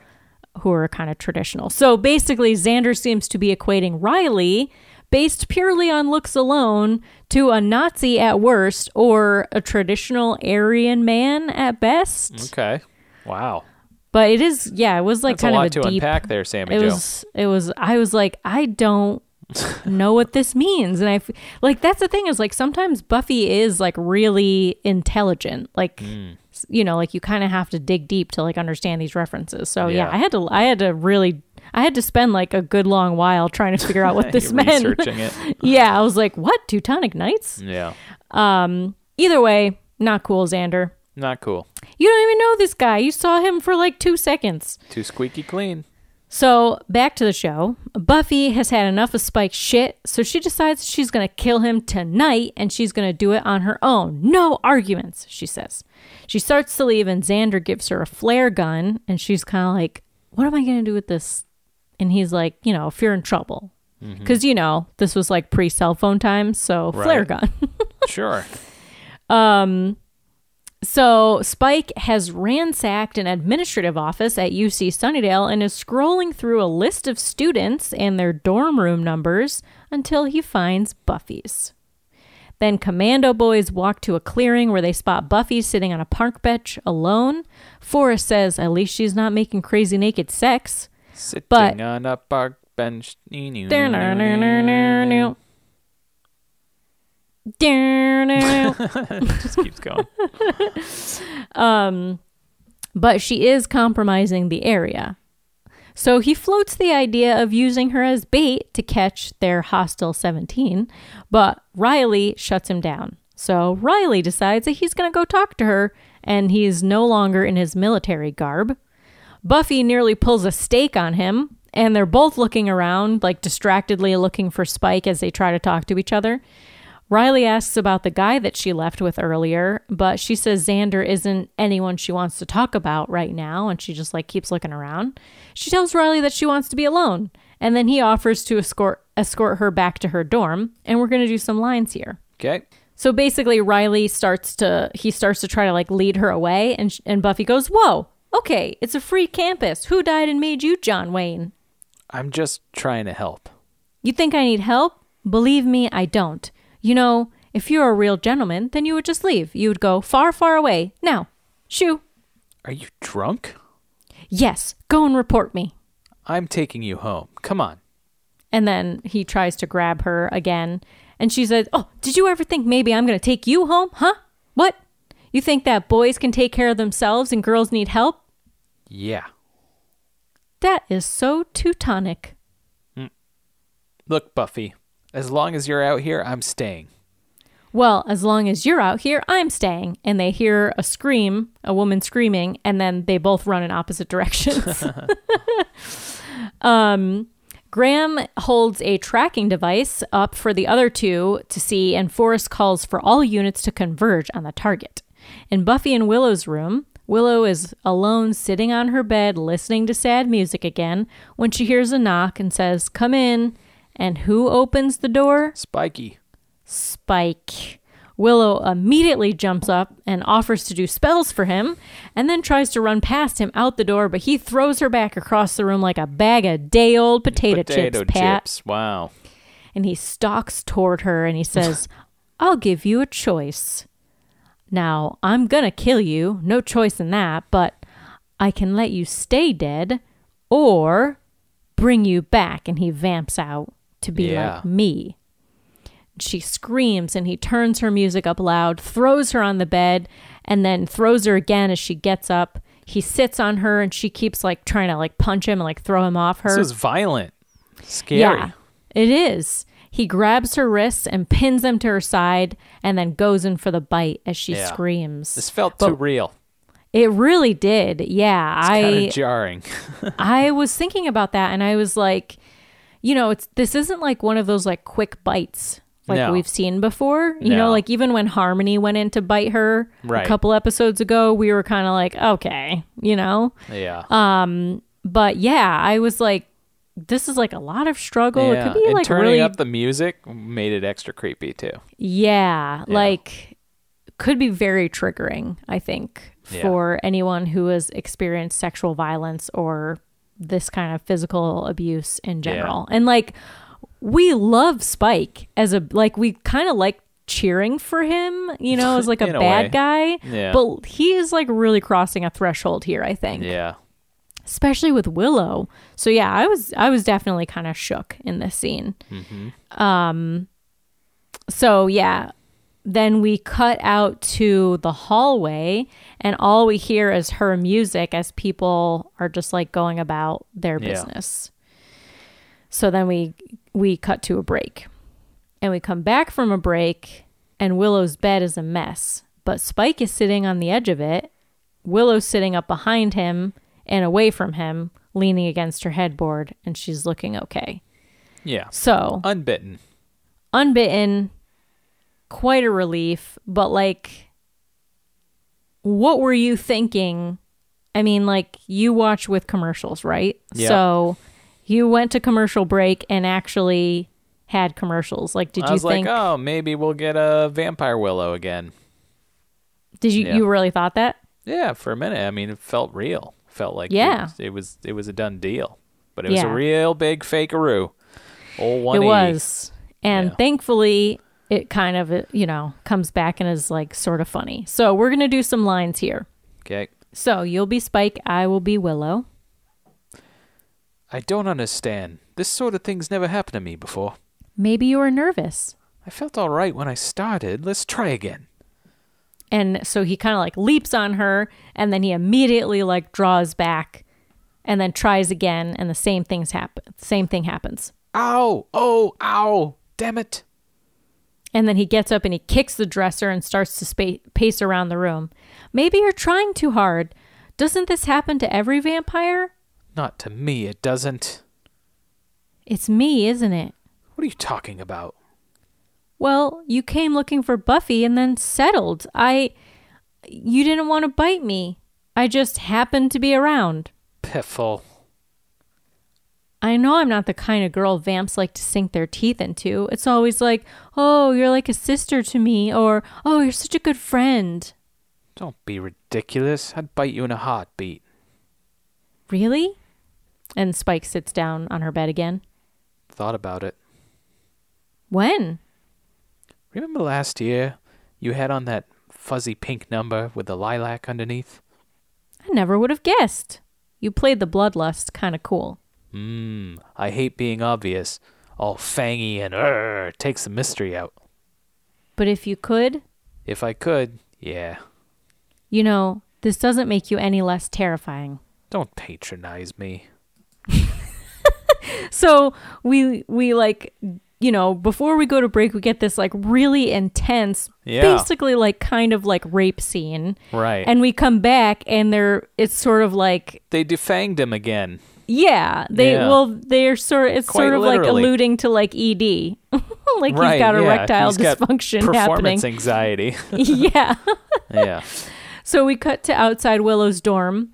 who are kind of traditional. So basically, Xander seems to be equating Riley, based purely on looks alone, to a Nazi at worst or a traditional Aryan man at best. Okay. Wow. But it is, yeah, it was like That's a kind lot of a to deep. unpack there, Sami it Joe. was, it was. I was like, I don't know what this means, and I f- like that's the thing is like sometimes Buffy is like really intelligent, like Mm. you know, like you kind of have to dig deep to like understand these references. So yeah. Yeah. I had to, I had to really, I had to spend like a good long while trying to figure out what this meant. Yeah, I was like, what Teutonic Knights? Yeah. Um either way, not cool, Xander. Not cool. You don't even know this guy. You saw him for like two seconds. Too squeaky clean. So back to the show. Buffy has had enough of Spike's shit, so she decides she's gonna kill him tonight and she's gonna do it on her own. No arguments, she says. She starts to leave and Xander gives her a flare gun and she's kind of like, What am I gonna do with this? And he's like, You know, if you're in trouble. Mm-hmm. Because, you know, this was like pre cell phone times, so flare gun. Sure. Um, So Spike has ransacked an administrative office at UC Sunnydale and is scrolling through a list of students and their dorm room numbers until he finds Buffy's. Then commando boys walk to a clearing where they spot Buffy sitting on a park bench alone. Forrest says at least she's not making crazy naked sex. Sitting But- on a park bench. It just keeps going. Um, but she is compromising the area. So he floats the idea of using her as bait to catch their hostile 17, but Riley shuts him down. So Riley decides that he's going to go talk to her, and he's no longer in his military garb. Buffy nearly pulls a stake on him, and they're both looking around, like distractedly looking for Spike as they try to talk to each other. Riley asks about the guy that she left with earlier, but she says Xander isn't anyone she wants to talk about right now, and she just like keeps looking around. She tells Riley that she wants to be alone, and then he offers to escort escort her back to her dorm, and we're gonna do some lines here. Okay. So basically, Riley starts to he starts to try to like lead her away, and sh- and Buffy goes, "Whoa, Okay, it's a free campus. Who died and made you John Wayne? I'm just trying to help. You think I need help? Believe me, I don't. You know, if you're a real gentleman, then you would just leave. You would go far, far away. Now, shoo. Are you drunk? Yes, go and report me. I'm taking you home. Come on. And then he tries to grab her again. And she says, Oh, did you ever think maybe I'm going to take you home? Huh? What? You think that boys can take care of themselves and girls need help? Yeah. That is so Teutonic. Mm. Look, Buffy, as long as you're out here, I'm staying. Well, as long as you're out here, I'm staying. And they hear a scream, a woman screaming, and then they both run in opposite directions. um, Graham holds a tracking device up for the other two to see, and Forrest calls for all units to converge on the target. In Buffy and Willow's room, Willow is alone sitting on her bed listening to sad music again when she hears a knock and says, Come in. And who opens the door? Spiky. Spike. Willow immediately jumps up and offers to do spells for him, and then tries to run past him out the door, but he throws her back across the room like a bag of day old potato, Potato chips, Pat. chips. Wow. And he stalks toward her and he says, I'll give you a choice. Now, I'm gonna kill you, no choice in that, but I can let you stay dead or bring you back. And he vamps out to be Yeah. like me. She screams and he turns her music up loud, throws her on the bed, and then throws her again as she gets up. He sits on her and she keeps like trying to like punch him and like throw him off her. This is violent. Scary. Yeah, it is. He grabs her wrists and pins them to her side and then goes in for the bite as she Yeah. screams. This felt But- too real. It really did. Yeah, Kind I of jarring. I was thinking about that and I was like, you know, it's this isn't like one of those like quick bites like No. we've seen before. You know, like even when Harmony went in to bite her Right. a couple episodes ago, we were kind of like, okay, you know. yeah. Um, But yeah, I was like this is like a lot of struggle. yeah. It could be and like turning really up the music made it extra creepy too. Yeah, like could be very triggering, I think, Yeah. for anyone who has experienced sexual violence or this kind of physical abuse in general. And like we love Spike as a like we kind of like cheering for him, you know, as like a bad way. guy. Yeah. But he is like really crossing a threshold here, I think. Yeah. Especially with Willow. So yeah, I was I was definitely kind of shook in this scene. Um so yeah, then we cut out to the hallway and all we hear is her music as people are just like going about their Yeah. business. So then we we cut to a break. And we come back from a break and Willow's bed is a mess, but Spike is sitting on the edge of it. Willow's sitting up behind him and away from him, leaning against her headboard and she's looking okay. Yeah. So, Unbitten. unbitten, quite a relief, but like, what were you thinking? I mean, like, you watch with commercials, right? Yeah. So, you went to commercial break and actually had commercials. Like, did I you was think? like, oh, maybe we'll get a vampire willow again. did you yeah. you really thought that? Yeah, for a minute. I mean, it felt real. Felt like Yeah. it was it was, it was a done deal. But it was Yeah. a real big fakearoo. Old one. It was, and Yeah. thankfully, it kind of you know comes back and is like sort of funny. So we're gonna do some lines here. Okay. So you'll be Spike, I will be Willow. I don't understand. This sort of thing's never happened to me before. Maybe you were nervous. I felt all right when I started. Let's try again. And so he kind of like leaps on her and then he immediately like draws back and then tries again and the same things happen. Same thing happens. Ow! Oh, ow! Damn it! And then he gets up and he kicks the dresser and starts to spa- pace around the room. Maybe you're trying too hard. Doesn't this happen to every vampire? Not to me, it doesn't. It's me, isn't it? What are you talking about? Well, you came looking for Buffy and then settled. I. You didn't want to bite me. I just happened to be around. Piffle. I know I'm not the kind of girl vamps like to sink their teeth into. It's always like, oh, you're like a sister to me, or oh, you're such a good friend. Don't be ridiculous. I'd bite you in a heartbeat. Really? And Spike sits down on her bed again. Thought about it. When? Remember last year you had on that fuzzy pink number with the lilac underneath? I never would have guessed. You played the bloodlust kind of cool. Mmm, I hate being obvious. All fangy and er takes the mystery out. But if you could, If I could, yeah. you know, this doesn't make you any less terrifying. Don't patronize me. So we we like you know, before we go to break we get this like really intense Yeah. basically like kind of like rape scene. Right. And we come back and they're it's sort of like they defanged him again. Yeah, they Yeah. well they're sort it's Quite sort of like alluding to like ED. like right. he's got yeah. erectile He's got dysfunction happening. performance anxiety. yeah. yeah. So we cut to outside Willow's dorm,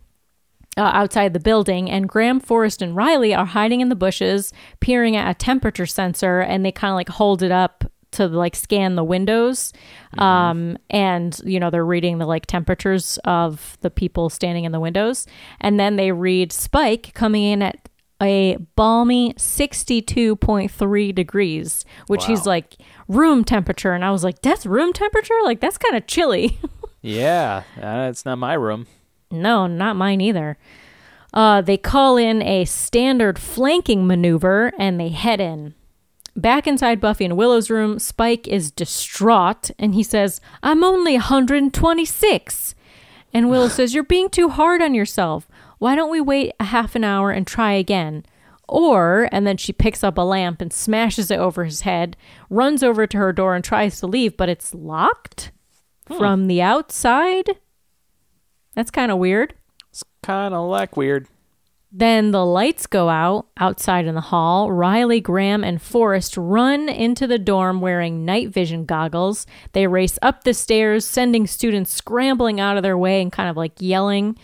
uh, outside the building, and Graham, Forrest, and Riley are hiding in the bushes, peering at a temperature sensor, and they kind of like hold it up to like scan the windows. Um, and you know, they're reading the like temperatures of the people standing in the windows. And then they read Spike coming in at a balmy 62.3 degrees, which he's like room temperature. And I was like, that's room temperature? Like, that's kind of chilly. Yeah. Uh, it's not my room. No, not mine either. Uh, they call in a standard flanking maneuver and they head in. Back inside Buffy and Willow's room, Spike is distraught and he says, I'm only 126. And Willow says, You're being too hard on yourself. Why don't we wait a half an hour and try again? Or, and then she picks up a lamp and smashes it over his head, runs over to her door and tries to leave, but it's locked hmm. from the outside. That's kind of weird. It's kind of like weird. Then the lights go out outside in the hall. Riley, Graham, and Forrest run into the dorm wearing night vision goggles. They race up the stairs, sending students scrambling out of their way and kind of like yelling.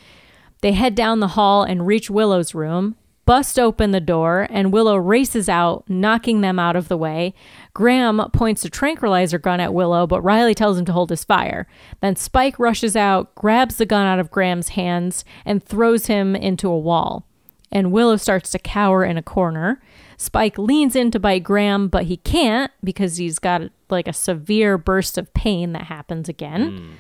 They head down the hall and reach Willow's room, bust open the door, and Willow races out, knocking them out of the way. Graham points a tranquilizer gun at Willow, but Riley tells him to hold his fire. Then Spike rushes out, grabs the gun out of Graham's hands, and throws him into a wall. And Willow starts to cower in a corner. Spike leans in to bite Graham, but he can't because he's got like a severe burst of pain that happens again. Hmm.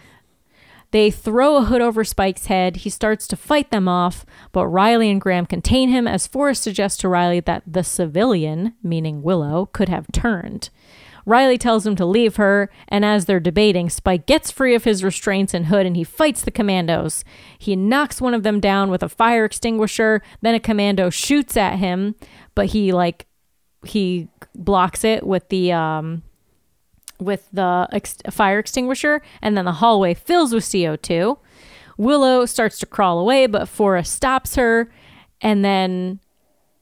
They throw a hood over Spike's head. He starts to fight them off, but Riley and Graham contain him as Forrest suggests to Riley that the civilian, meaning Willow, could have turned. Riley tells him to leave her, and as they're debating, Spike gets free of his restraints and hood and he fights the commandos. He knocks one of them down with a fire extinguisher, then a commando shoots at him, but he like he blocks it with the um with the ex- fire extinguisher, and then the hallway fills with CO2. Willow starts to crawl away, but Forrest stops her, and then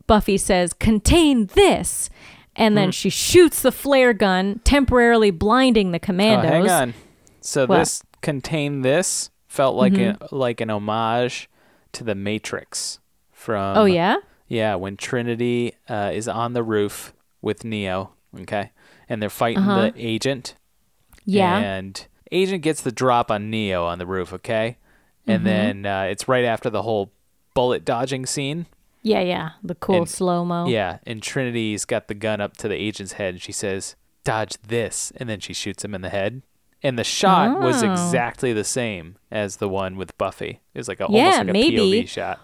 Buffy says, Contain this! And then she shoots the flare gun, temporarily blinding the Oh, commandos. hang on. So What? this contained this felt like a, like an homage to the Matrix from Oh, yeah? Yeah, when Trinity uh, is on the roof with Neo, okay? And they're fighting Uh-huh. the agent. Yeah. And agent gets the drop on Neo on the roof, okay? And Mm-hmm. then uh, it's right after the whole bullet dodging scene. Yeah, yeah. The cool And- slow mo. Yeah, and Trinity's got the gun up to the agent's head and she says, "Dodge this." And then she shoots him in the head. And the shot was Oh. exactly the same as the one with Buffy. It was like a, Yeah, almost like a maybe. POV shot.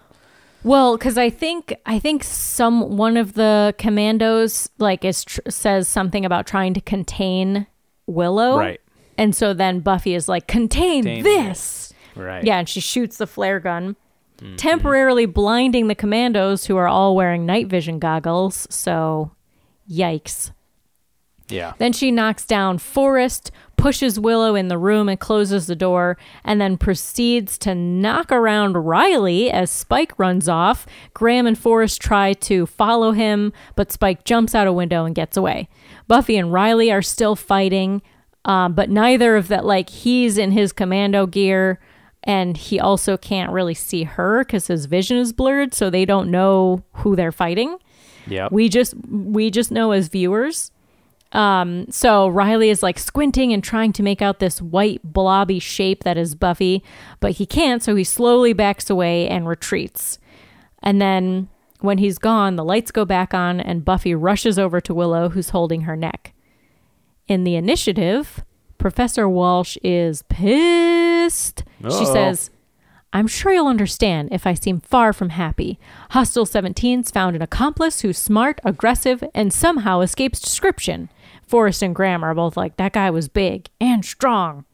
Well, because I think I think some one of the commandos like is tr- says something about trying to contain Willow, Right. And so then Buffy is like, "Contain, Contain this!" Right. Yeah, and she shoots the flare gun, Mm-hmm. temporarily blinding the commandos who are all wearing night vision goggles. So, yikes. Yeah. Then she knocks down Forrest, pushes Willow in the room and closes the door, and then proceeds to knock around Riley as Spike runs off. Graham and Forrest try to follow him, but Spike jumps out a window and gets away. Buffy and Riley are still fighting, um, but neither of that, like, he's in his commando gear. And he also can't really see her because his vision is blurred, so they don't know who they're fighting. yeah We just we just know as viewers. Um, so Riley is like squinting and trying to make out this white blobby shape that is Buffy, but he can't, so he slowly backs away and retreats. And then when he's gone, the lights go back on and Buffy rushes over to Willow, who's holding her neck. In the initiative, Professor Walsh is pissed. She Uh-oh. says, I'm sure you'll understand if I seem far from happy. Hostile 17's found an accomplice who's smart, aggressive, and somehow escapes description. Forrest and Graham are both like, that guy was big and strong.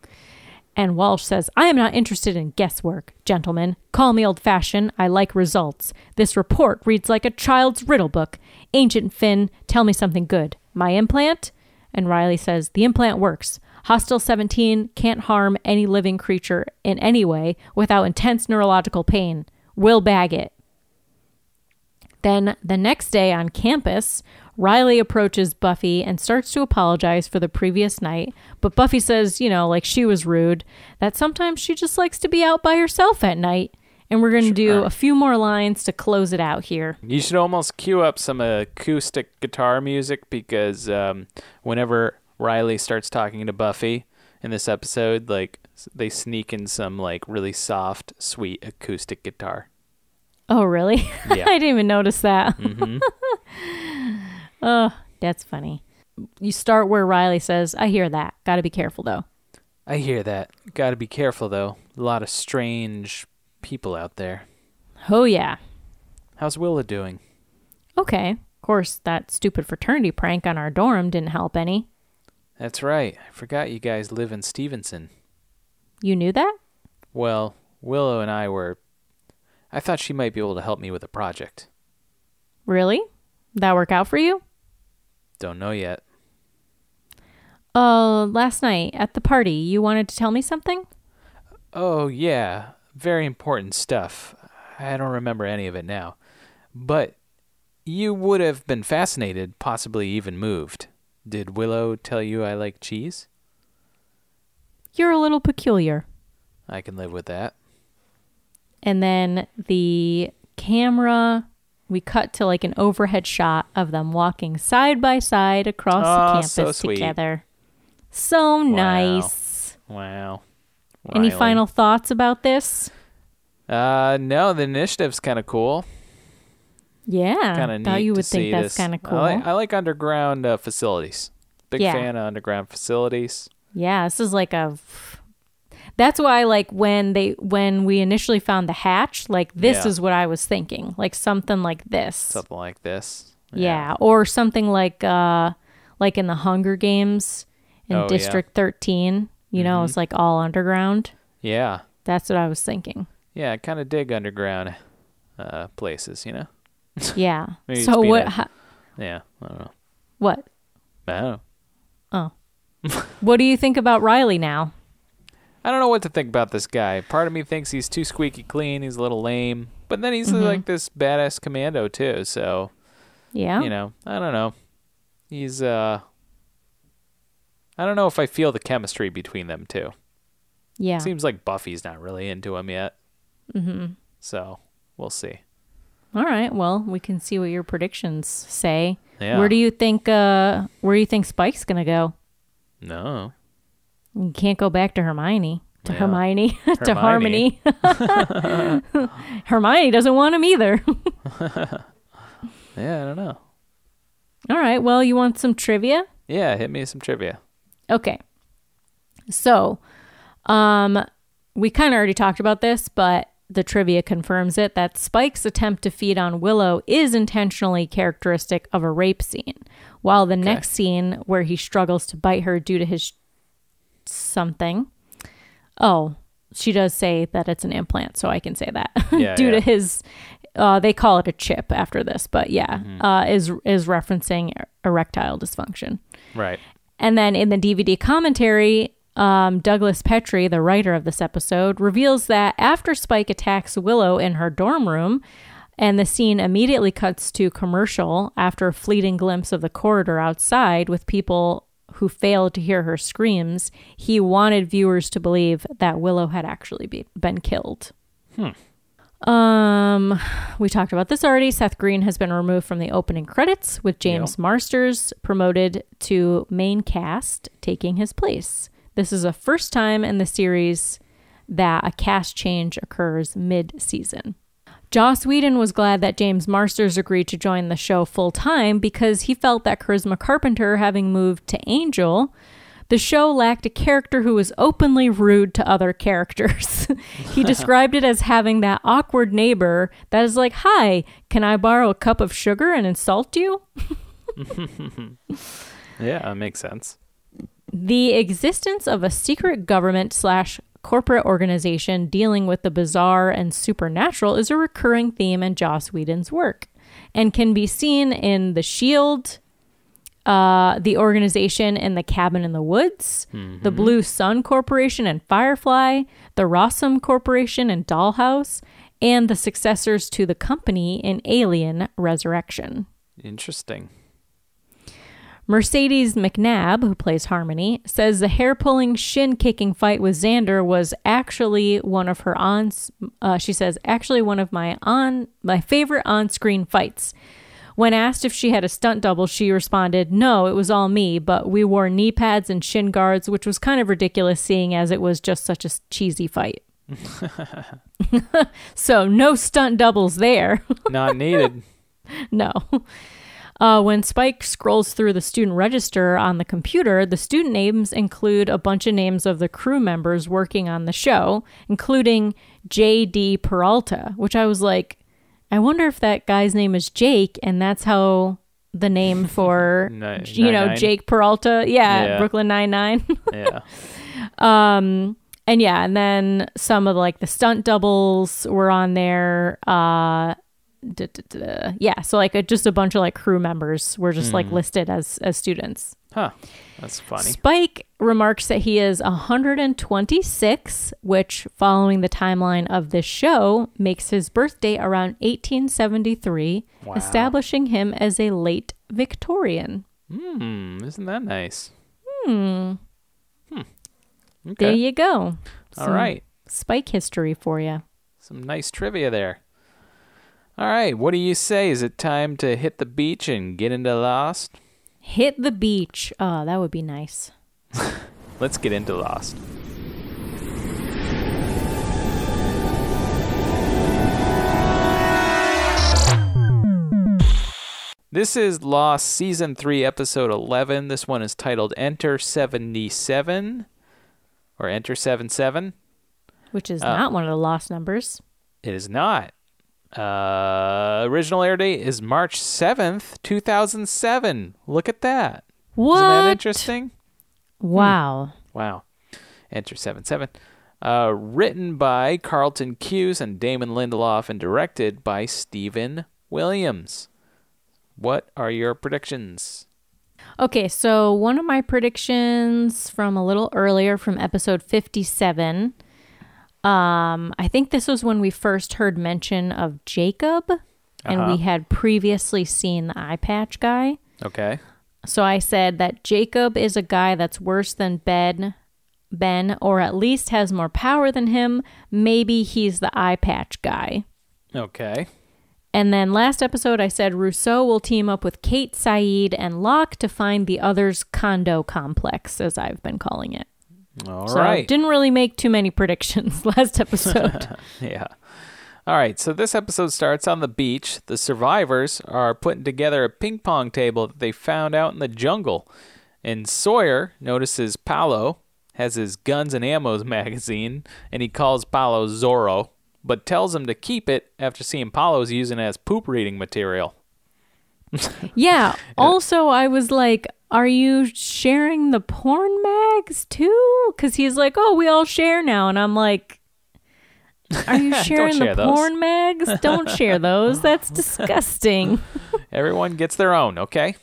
And Walsh says, I am not interested in guesswork, gentlemen. Call me old fashioned. I like results. This report reads like a child's riddle book. Agent Finn, tell me something good. My implant? And Riley says, The implant works. Hostile 17 can't harm any living creature in any way without intense neurological pain. We'll bag it. Then the next day on campus, Riley approaches Buffy and starts to apologize for the previous night. But Buffy says, you know, like she was rude, that sometimes she just likes to be out by herself at night. And we're going to do a few more lines to close it out here. You should almost cue up some acoustic guitar music because um, whenever Riley starts talking to Buffy in this episode, like they sneak in some like really soft, sweet acoustic guitar. Oh, really? Yeah. I didn't even notice that. hmm Oh, that's funny. You start where Riley says, I hear that. Got to be careful, though. I hear that. Got to be careful though. A lot of strange people out there. Oh, yeah. How's Willow doing? Okay. Of course, that stupid fraternity prank on our dorm didn't help any. That's right. I forgot you guys live in Stevenson. You knew that? Well, Willow and I were. I thought she might be able to help me with a project. Really? That work out for you? Don't know yet. Uh, last night at the party, you wanted to tell me something? Oh, yeah. Very important stuff. I don't remember any of it now. But you would have been fascinated, possibly even moved. Did Willow tell you I like cheese? You're a little peculiar. I can live with that. And then the camera, we cut to like an overhead shot of them walking side by side across Aw, the campus so together. So nice. Wow. Any final thoughts about this? Uh, no, the initiative's kind of cool. Yeah. Kind of neat thought you would think that's kind of cool. I like, I like underground uh, facilities. Big Yeah. fan of underground facilities. Yeah, this is like a. That's why, like when they when we initially found the hatch, like this Yeah. is what I was thinking, like something like this. Something like this. yeah. or something like uh, like in the Hunger Games in Oh, yeah. District Thirteen. You know, it's like all underground. Yeah. That's what I was thinking. Yeah, I kind of dig underground uh, places, you know? Yeah. Maybe so what? ho- Yeah, I don't know. what? I don't know. Oh. What do you think about Riley now? I don't know what to think about this guy. Part of me thinks he's too squeaky clean. He's a little lame. But then he's Mm-hmm. like this badass commando, too. So, Yeah. you know, I don't know. He's, uh, I don't know if I feel the chemistry between them two. yeah. Seems like Buffy's not really into him yet. Mm-hmm. So, we'll see. All right. Well, we can see what your predictions say. Yeah. Where do you think? Uh, where do you think Spike's gonna go? No. You can't go back to Hermione. To Yeah. Hermione. to. Harmony. Hermione doesn't want him either. Yeah, I don't know. All right. Well, you want some trivia? Yeah, hit me some trivia. Okay. So, um, we kind of already talked about this, but the trivia confirms it that Spike's attempt to feed on Willow is intentionally characteristic of a rape scene, while the next scene where he struggles to bite her due to his something. Oh, she does say that it's an implant, so I can say that Yeah, due yeah. to his. Uh, they call it a chip after this, but yeah, uh, is is referencing erectile dysfunction. Right. And then in the DVD commentary, um, Douglas Petrie, the writer of this episode, reveals that after Spike attacks Willow in her dorm room, and the scene immediately cuts to commercial after a fleeting glimpse of the corridor outside with people who failed to hear her screams, he wanted viewers to believe that Willow had actually be- been killed. Um, we talked about this already. Seth Green has been removed from the opening credits, with James Marsters promoted to main cast, taking his place. This is the first time in the series that a cast change occurs mid-season. Joss Whedon was glad that James Marsters agreed to join the show full time because he felt that Charisma Carpenter, having moved to Angel, the show lacked a character who was openly rude to other characters. he described it as having that awkward neighbor that is like, Hi, can I borrow a cup of sugar and insult you? Yeah, that makes sense. The existence of a secret government slash corporate organization dealing with the bizarre and supernatural is a recurring theme in Joss Whedon's work and can be seen in The Shield, uh, the organization in The Cabin in the Woods, the Blue Sun Corporation and Firefly, the Rossum Corporation and Dollhouse, and the successors to the company in Alien Resurrection. Interesting. Mercedes McNabb, who plays Harmony, says the hair pulling, shin kicking fight with Xander was actually one of her on. Uh, she says actually one of my on my favorite on screen fights. When asked if she had a stunt double, she responded, "No, it was all me, but we wore knee pads and shin guards, which was kind of ridiculous, seeing as it was just such a cheesy fight." so no stunt doubles there. Not needed. No. Uh, when Spike scrolls through the student register on the computer, the student names include a bunch of names of the crew members working on the show, including J.D. Peralta, which I was like, I wonder if that guy's name is Jake, and that's how the name for, Ni- you know, Nine-Nine? Jake Peralta. Yeah, Yeah. Brooklyn Nine-Nine. Yeah. Um, and yeah, and then some of like the stunt doubles were on there. Uh, duh, duh, duh. yeah, so like a, just a bunch of like crew members were just like listed as as students. Huh. That's funny. Spike remarks that he is 126, which, following the timeline of this show, makes his birthday around 1873, Wow. establishing him as a late Victorian. Hmm. Isn't that nice? Hmm. Hmm. There Okay. you go. All Some right. Spike history for you. Some nice trivia there. All right. What do you say? Is it time to hit the beach and get into Lost? Hit the beach. Oh, that would be nice. Let's get into Lost. This is Lost Season 3, Episode 11. This one is titled Enter 77 or Enter 77. Which is Uh, not one of the lost numbers. It is not. Uh, original air date is March 7th, 2007. Look at that. What? Isn't that interesting? Wow. Wow. Enter 77. Uh, written by Carlton Cuse and Damon Lindelof and directed by Stephen Williams. What are your predictions? Okay, so one of my predictions from a little earlier from episode 57. Um, I think this was when we first heard mention of Jacob and Uh-huh. we had previously seen the eye patch guy. Okay. So I said that Jacob is a guy that's worse than Ben, Ben, or at least has more power than him. Maybe he's the eye patch guy. Okay. And then last episode, I said Rousseau will team up with Kate, Sayid, and Locke to find the other's condo complex, as I've been calling it. All so right. didn't really make too many predictions last episode. Yeah. All right. So this episode starts on the beach. The survivors are putting together a ping pong table that they found out in the jungle. And Sawyer notices Paolo has his guns and ammos magazine, and he calls Paolo Zorro, but tells him to keep it after seeing Paolo's using it as poop reading material. yeah. Also, I was like, are you sharing the porn mags too? Because he's like, oh, we all share now. And I'm like, are you sharing share the those. porn mags? Don't share those. That's disgusting. Everyone gets their own, okay?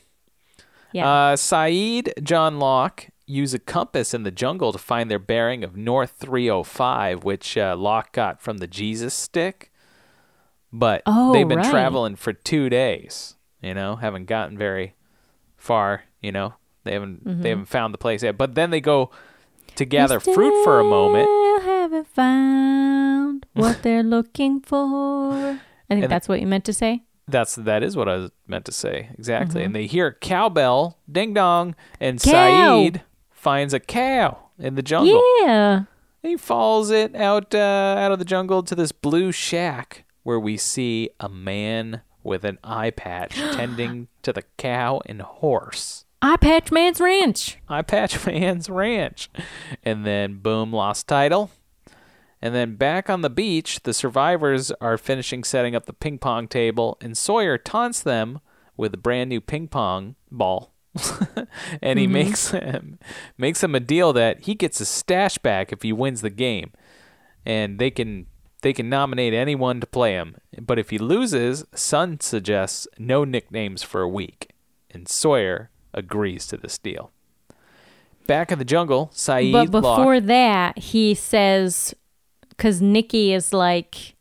Yeah. Uh, Sayid, John Locke use a compass in the jungle to find their bearing of North 305, which uh, Locke got from the Jesus stick. But Oh, they've been right. traveling for two days. You know, haven't gotten very far. You know, they haven't Mm-hmm. they haven't found the place yet. But then they go to gather fruit for a moment. Haven't found what they're looking for. I think And- that's what you meant to say. That's that is what I was meant to say exactly. Mm-hmm. And they hear cowbell, ding dong, and Cow. Sayid finds a cow in the jungle. Yeah. He follows it out uh, out of the jungle to this blue shack where we see a man with an eye patch tending to the cow and horse. Eye Patch Man's Ranch. Eye Patch Man's Ranch. And then, boom, lost title. And then back on the beach, the survivors are finishing setting up the ping pong table, and Sawyer taunts them with a brand new ping pong ball. and he mm-hmm. makes him makes him a deal that he gets a stash back if he wins the game, and they can they can nominate anyone to play him. But if he loses, Sun suggests no nicknames for a week, and Sawyer agrees to this deal. Back in the jungle, Sayid But Locke- before that, he says, because Nikki is like,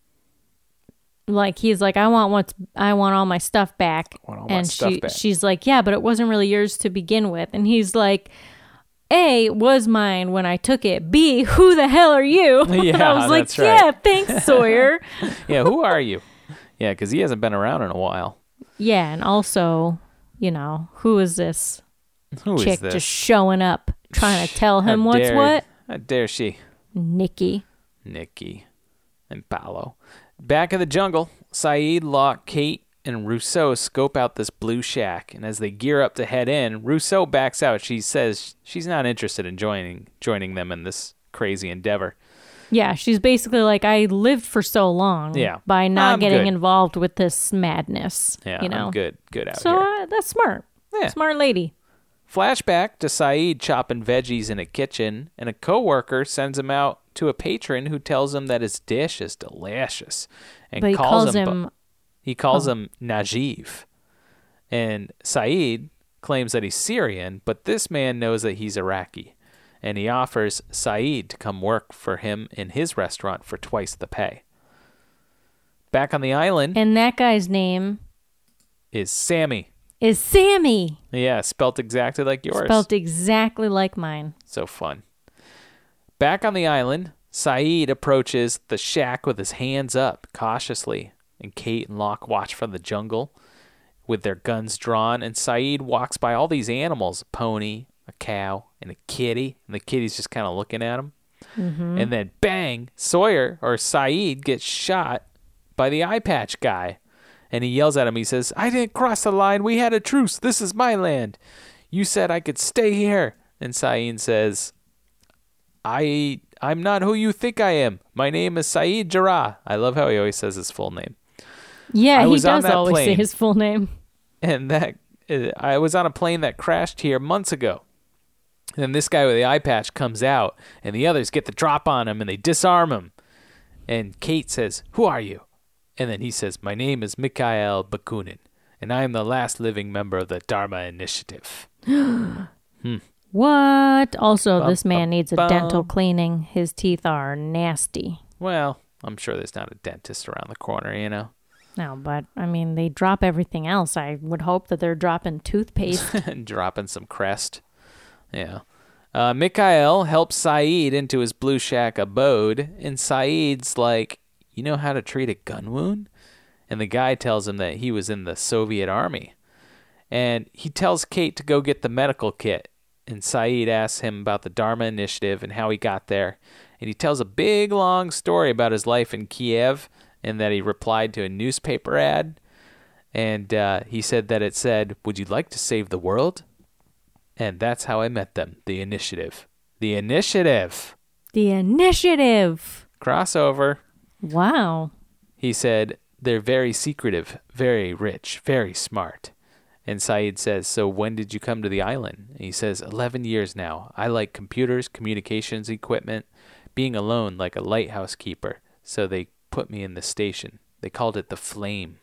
like he's like, I want what's, I want all my stuff back, want all my and stuff she, back. she's like, yeah, but it wasn't really yours to begin with, and he's like. A was mine when I took it. B, who the hell are you? Yeah, I was like, right. yeah, thanks, Sawyer. yeah, who are you? Yeah, because he hasn't been around in a while. yeah, and also, you know, who is this Who is chick this? just showing up trying to tell him How what's dare- what? How dare she? Nikki. Nikki and Paolo. Back in the jungle, Sayid, Locke, Kate, and Rousseau scope out this blue shack, and as they gear up to head in, Rousseau backs out. She says she's not interested in joining joining them in this crazy endeavor. Yeah, she's basically like, I lived for so long Yeah. by not I'm getting good. involved with this madness. Yeah, you know, I'm good, good out So here. uh, that's smart. Yeah. Smart lady. Flashback to Sayid chopping veggies in a kitchen, and a coworker sends him out to a patron who tells him that his dish is delicious, and calls, calls him. him, He calls him Najib. And Sayid claims that he's Syrian, but this man knows that he's Iraqi. And he offers Sayid to come work for him in his restaurant for twice the pay. Back on the island and that guy's name is Sami. is Sami. Yeah, spelt exactly like yours. Spelt exactly like mine. So fun. Back on the island, Sayid approaches the shack with his hands up, cautiously, and Kate and Locke watch from the jungle with their guns drawn, and Sayid walks by all these animals a pony, a cow, and a kitty, and the kitty's just kind of looking at him. Mm-hmm. And then bang, Sawyer or Sayid gets shot by the eye patch guy. And he yells at him. He says, I didn't cross the line. We had a truce. This is my land. You said I could stay here. And Sayid says, I I'm not who you think I am. My name is Sayid Jarrah. I love how he always says his full name. Yeah, he does always say his full name. And that uh, I was on a plane that crashed here months ago. And this guy with the eye patch comes out, and the others get the drop on him, and they disarm him. And Kate says, "Who are you?" And then he says, "My name is Mikhail Bakunin, and I am the last living member of the Dharma Initiative." What? Also, Bum, this man bum, needs a bum. dental cleaning. His teeth are nasty. Well, I'm sure there's not a dentist around the corner, you know. No, but I mean, they drop everything else. I would hope that they're dropping toothpaste. dropping some crest. Yeah. Uh, Mikhail helps Sayid into his Blue Shack abode, and Sayid's like, You know how to treat a gun wound? And the guy tells him that he was in the Soviet army. And he tells Kate to go get the medical kit. And Sayid asks him about the Dharma Initiative and how he got there. And he tells a big, long story about his life in Kiev and that he replied to a newspaper ad. And uh, he said that it said, Would you like to save the world? And that's how I met them. The initiative. The initiative. the initiative. Crossover. Wow. He said, They're very secretive, very rich, very smart. And Sayid says, So when did you come to the island? And he says, 11 years now. I like computers, communications equipment, being alone like a lighthouse keeper. So they put me in the station. They called it the Flame.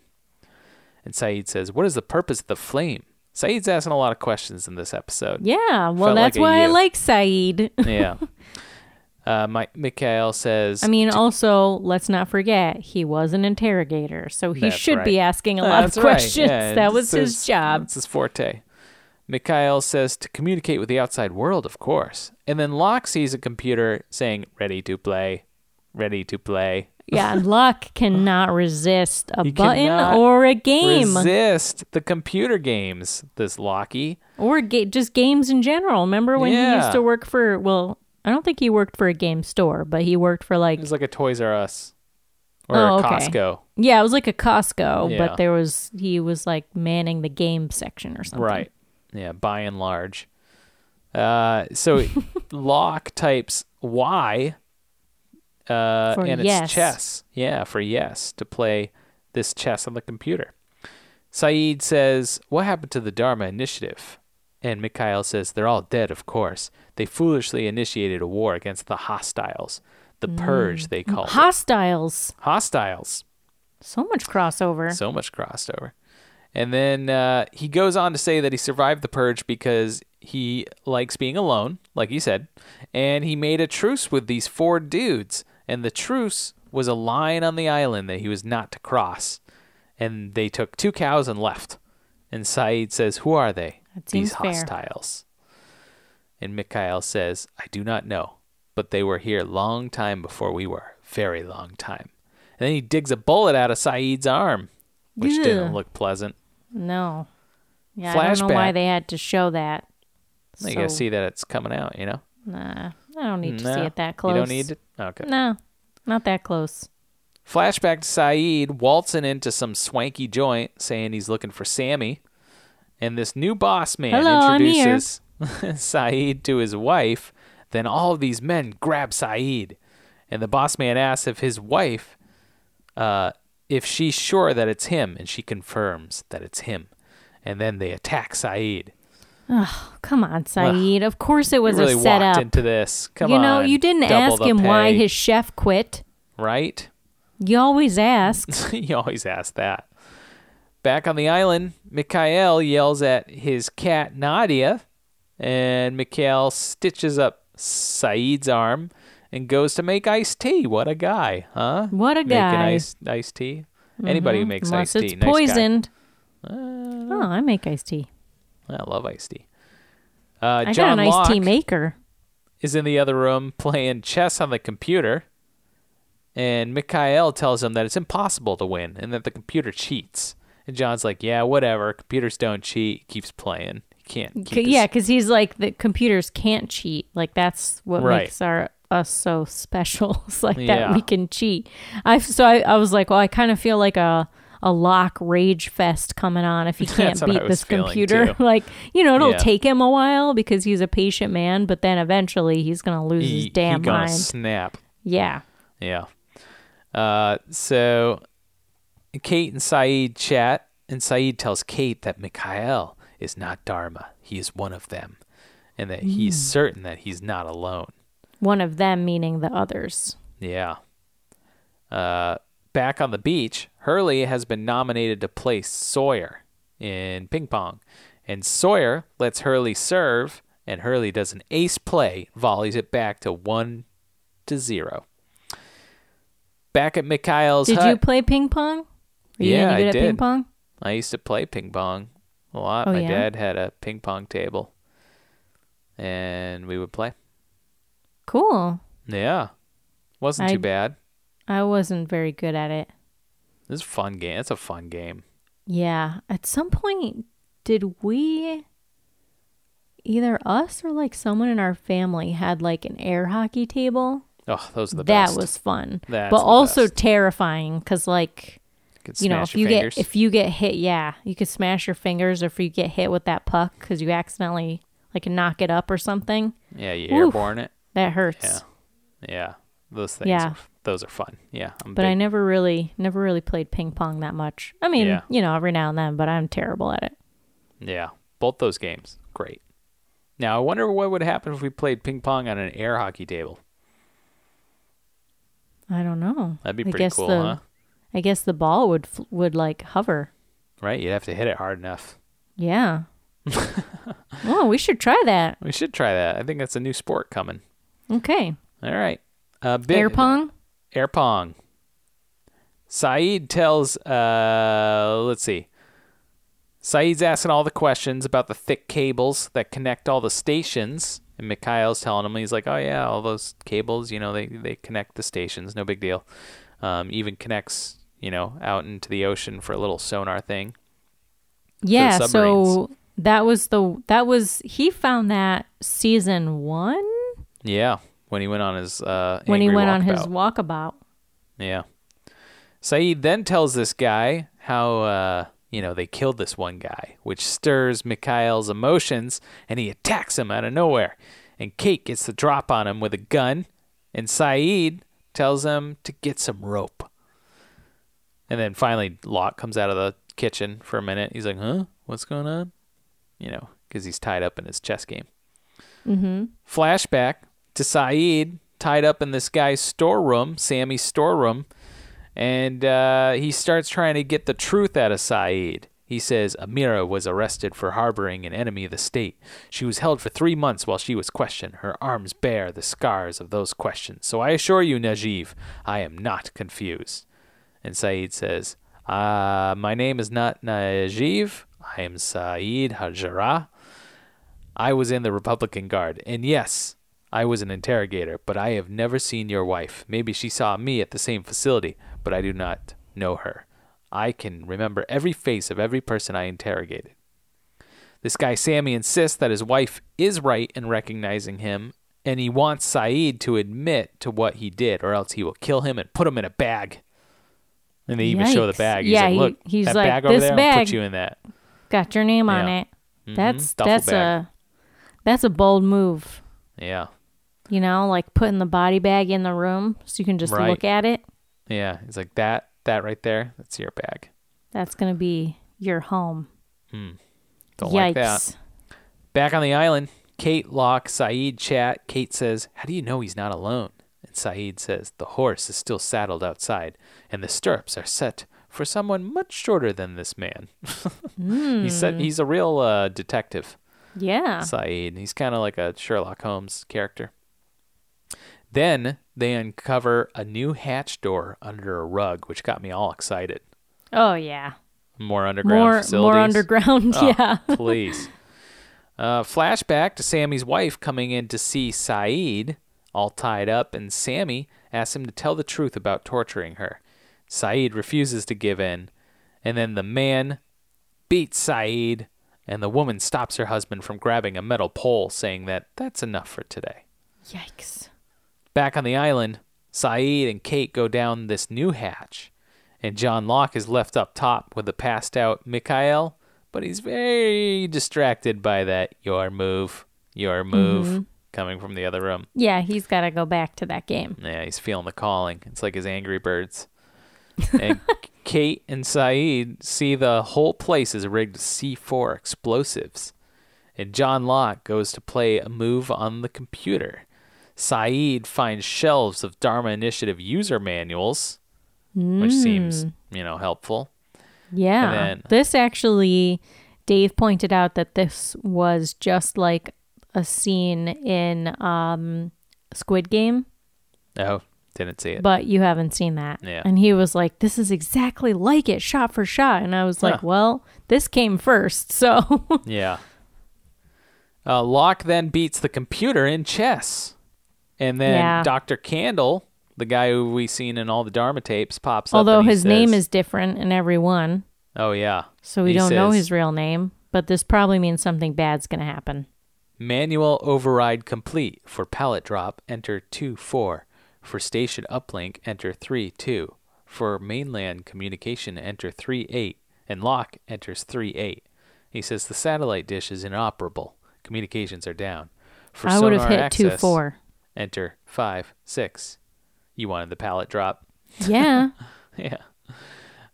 And Sayid says, What is the purpose of the Flame? Sayid's asking a lot of questions in this episode. Yeah. Well, Felt that's like why I like Sayid. yeah. Uh, Mike Mikhail says, I mean, also, let's not forget, he was an interrogator, so he That's should be asking a lot of that's right. questions. Yeah, that was his job. That's his forte. Mikhail says to communicate with the outside world, of course. And then Locke sees a computer saying, ready to play, ready to play. Yeah, Locke cannot resist a button or a game Resist the computer games, this Lockie. or ga- just games in general. Remember when he used to work for? Well, I don't think he worked for a game store, but he worked for like It was like a Toys R Us or Oh, a okay. Costco. Yeah, it was like a Costco, Yeah. but there was he was like manning the game section or something. Right. Yeah, by and large. Uh, so Locke types Y uh, For and yes. it's chess. Yeah, for yes, to play this chess on the computer. Sayid says, What happened to the Dharma Initiative? And Mikhail says, They're all dead, of course. They foolishly initiated a war against the hostiles. The purge, they call it. Hostiles. Hostiles. So much crossover. So much crossover." And then uh, he goes on to say that he survived the purge because he likes being alone, like he said, and he made a truce with these four dudes. And the truce was a line on the island that he was not to cross. And they took two cows and left. And Sayid says, Who are they? These fair. hostiles. And Mikhail says, I do not know, but they were here long time before we were. Very long time. And then he digs a bullet out of Sayid's arm, which didn't look pleasant. No. Yeah, I don't know why they had to show that. you gotta see that it's coming out, you know? Nah, I don't need to see it that close. You don't need to? Okay. No, not that close. Flashback to Sayid waltzing into some swanky joint saying he's looking for Sami. And this new boss man Hello, introduces Sayid to his wife. Then all of these men grab Sayid. And the boss man asks if his wife, uh, if she's sure that it's him. And she confirms that it's him. And then they attack Sayid. Come on, Sayid. of course it was you really a walked setup. into this. Come you on. know, you didn't ask him why his chef quit. Right? You always ask. you always ask that. Back on the island, Mikhail yells at his cat Nadia, and Mikhail stitches up Sayid's arm and goes to make iced tea. What a guy, huh? What a Making guy. Mm-hmm. iced, iced tea. Anybody who makes Unless iced it's tea, nice guy. poisoned. oh, I make iced tea. I love iced tea. Uh, I John got an iced tea maker. is in the other room playing chess on the computer, and Mikhail tells him that it's impossible to win and that the computer cheats. And John's like, "Yeah, whatever. Computers don't cheat." He keeps playing. He can't. Keep C- his- yeah, because he's like the computers can't cheat. Like that's what Right. makes our us so special. it's like Yeah. that we can cheat. I so I, I was like, well, I kind of feel like a a Locke rage fest coming on if he can't That's what I beat this computer. like you know, it'll Yeah. take him a while because he's a patient man, but then eventually he's gonna lose he, his damn mind. snap. yeah. Yeah. Uh, so Kate and Sayid chat, and Sayid tells Kate that Mikhail is not Dharma. He is one of them, and that he's Hmm. certain that he's not alone. One of them meaning the others. Yeah. Uh, back on the beach, Hurley has been nominated to play Sawyer in ping pong. And Sawyer lets Hurley serve, and Hurley does an ace play, volleys it back to one to zero. Back at Mikhail's Did hut, you play ping pong? Were you Yeah, I at did. ping pong? I used to play ping pong a lot. Oh, My yeah? dad had a ping pong table, and we would play. Cool. Yeah, wasn't I- too bad. I wasn't very good at it. This is a fun game. It's a fun game. Yeah. At some point, did we, either us or like someone in our family, had like an air hockey table? Oh, those are the best. that best. was fun, That's but also best. terrifying because like Could you know if you fingers. get if you get hit, yeah, you could smash your fingers, or if you get hit with that puck because you accidentally like knock it up or something, yeah, you Oof. airborne it. that hurts. Yeah, yeah, those things. Yeah. Are, those are fun. Yeah, I'm But I never really, never really played ping pong that much. I mean, Yeah. you know, every now and then, but I'm terrible at it. Yeah, both those games, great. Now I wonder what would happen if we played ping pong on an air hockey table. I don't know. That'd be I pretty guess cool, the, huh? I guess the ball would would like hover. Right? You'd have to hit it hard enough. Yeah. oh, we should try that. We should try that. I think that's a new sport coming. Okay. All right. Uh, bit, Air pong. Air pong. Sayid tells, uh, let's see. Sayid's asking all the questions about the thick cables that connect all the stations. And Mikhail's telling him, he's like, oh, yeah, all those cables, you know, they, they connect the stations. No big deal. Um, even connects, you know, out into the ocean for a little sonar thing. Yeah. So that was the that was he found that season one Yeah. When he went on his, uh, when he went on his walkabout. walkabout. Yeah. Sayid then tells this guy how, uh, you know, they killed this one guy, which stirs Mikhail's emotions, and he attacks him out of nowhere. And Kate gets the drop on him with a gun, and Sayid tells him to get some rope. And then finally, Locke comes out of the kitchen for a minute. He's like, huh? What's going on? You know, because he's tied up in his chess game. Mm-hmm. Flashback to Sayid tied up in this guy's storeroom, Sami's storeroom, and uh, he starts trying to get the truth out of Sayid. He says Amira was arrested for harboring an enemy of the state. She was held for three months while she was questioned. Her arms bear the scars of those questions. So I assure you, Najib, I am not confused. And Sayid says, uh, My name is not Najib. I am Sayid Hajara. I was in the Republican Guard. And yes, I was an interrogator, but I have never seen your wife. Maybe she saw me at the same facility, but I do not know her. I can remember every face of every person I interrogated. This guy Sami insists that his wife is right in recognizing him, and he wants Sayid to admit to what he did, or else he will kill him and put him in a bag. And they even show the bag. He's Yeah, like, he- "Look, he's that like, bag over "This there. I'll bag." put you in that." Got your name on Yeah. it. Mm-hmm. That's duffel that's bag. a that's a bold move. Yeah, You know, like putting the body bag in the room so you can just Right. look at it. yeah. He's like that. That right there. That's your bag. That's gonna be your home. Don't Yikes. like that. Back on the island, Kate, Locke, Sayid chat. Kate says, How do you know he's not alone? And Sayid says, The horse is still saddled outside, and the stirrups are set for someone much shorter than this man. he said he's a real uh, detective, Yeah. Sayid. He's kind of like a Sherlock Holmes character. Then they uncover a new hatch door under a rug, which got me all excited. Oh yeah. More underground More facilities. more underground. Oh, yeah. please. Uh, flashback to Sami's wife coming in to see Sayid, all tied up, and Sammy asks him to tell the truth about torturing her. Sayid refuses to give in, and then the man beats Sayid, and the woman stops her husband from grabbing a metal pole, saying that that's enough for today. Yikes. Back on the island, Sayid and Kate go down this new hatch, and John Locke is left up top with the passed out Mikhail, but he's very distracted by that your move, your move mm-hmm. coming from the other room. Yeah, he's got to go back to that game. Yeah, he's feeling the calling. It's like his Angry Birds. And Kate and Sayid see the whole place is rigged with C4 explosives. And John Locke goes to play a move on the computer. Sayid finds shelves of Dharma Initiative user manuals, which seems, you know, helpful. Yeah. then- this actually, Dave pointed out that this was just like a scene in um, Squid Game, Oh, didn't see it. but you haven't seen that. Yeah. And he was like, this is exactly like it, shot for shot. And I was like, Huh. well, this came first. So, Yeah. Uh, Locke then beats the computer in chess. And then Yeah. Dr. Candle, the guy who we've seen in all the Dharma tapes, pops up. although and he his name is different in every one, Oh, yeah. so we He don't know his real name, but this probably means something bad's going to happen. Manual override complete. For pallet drop, enter 2 4. For station uplink, enter 3 2. For mainland communication, enter 3 8. And Locke enters 3 8. He says the satellite dish is inoperable. Communications are down. For I would have hit 2 4. Enter 5 6. You wanted the pallet drop. Yeah. yeah.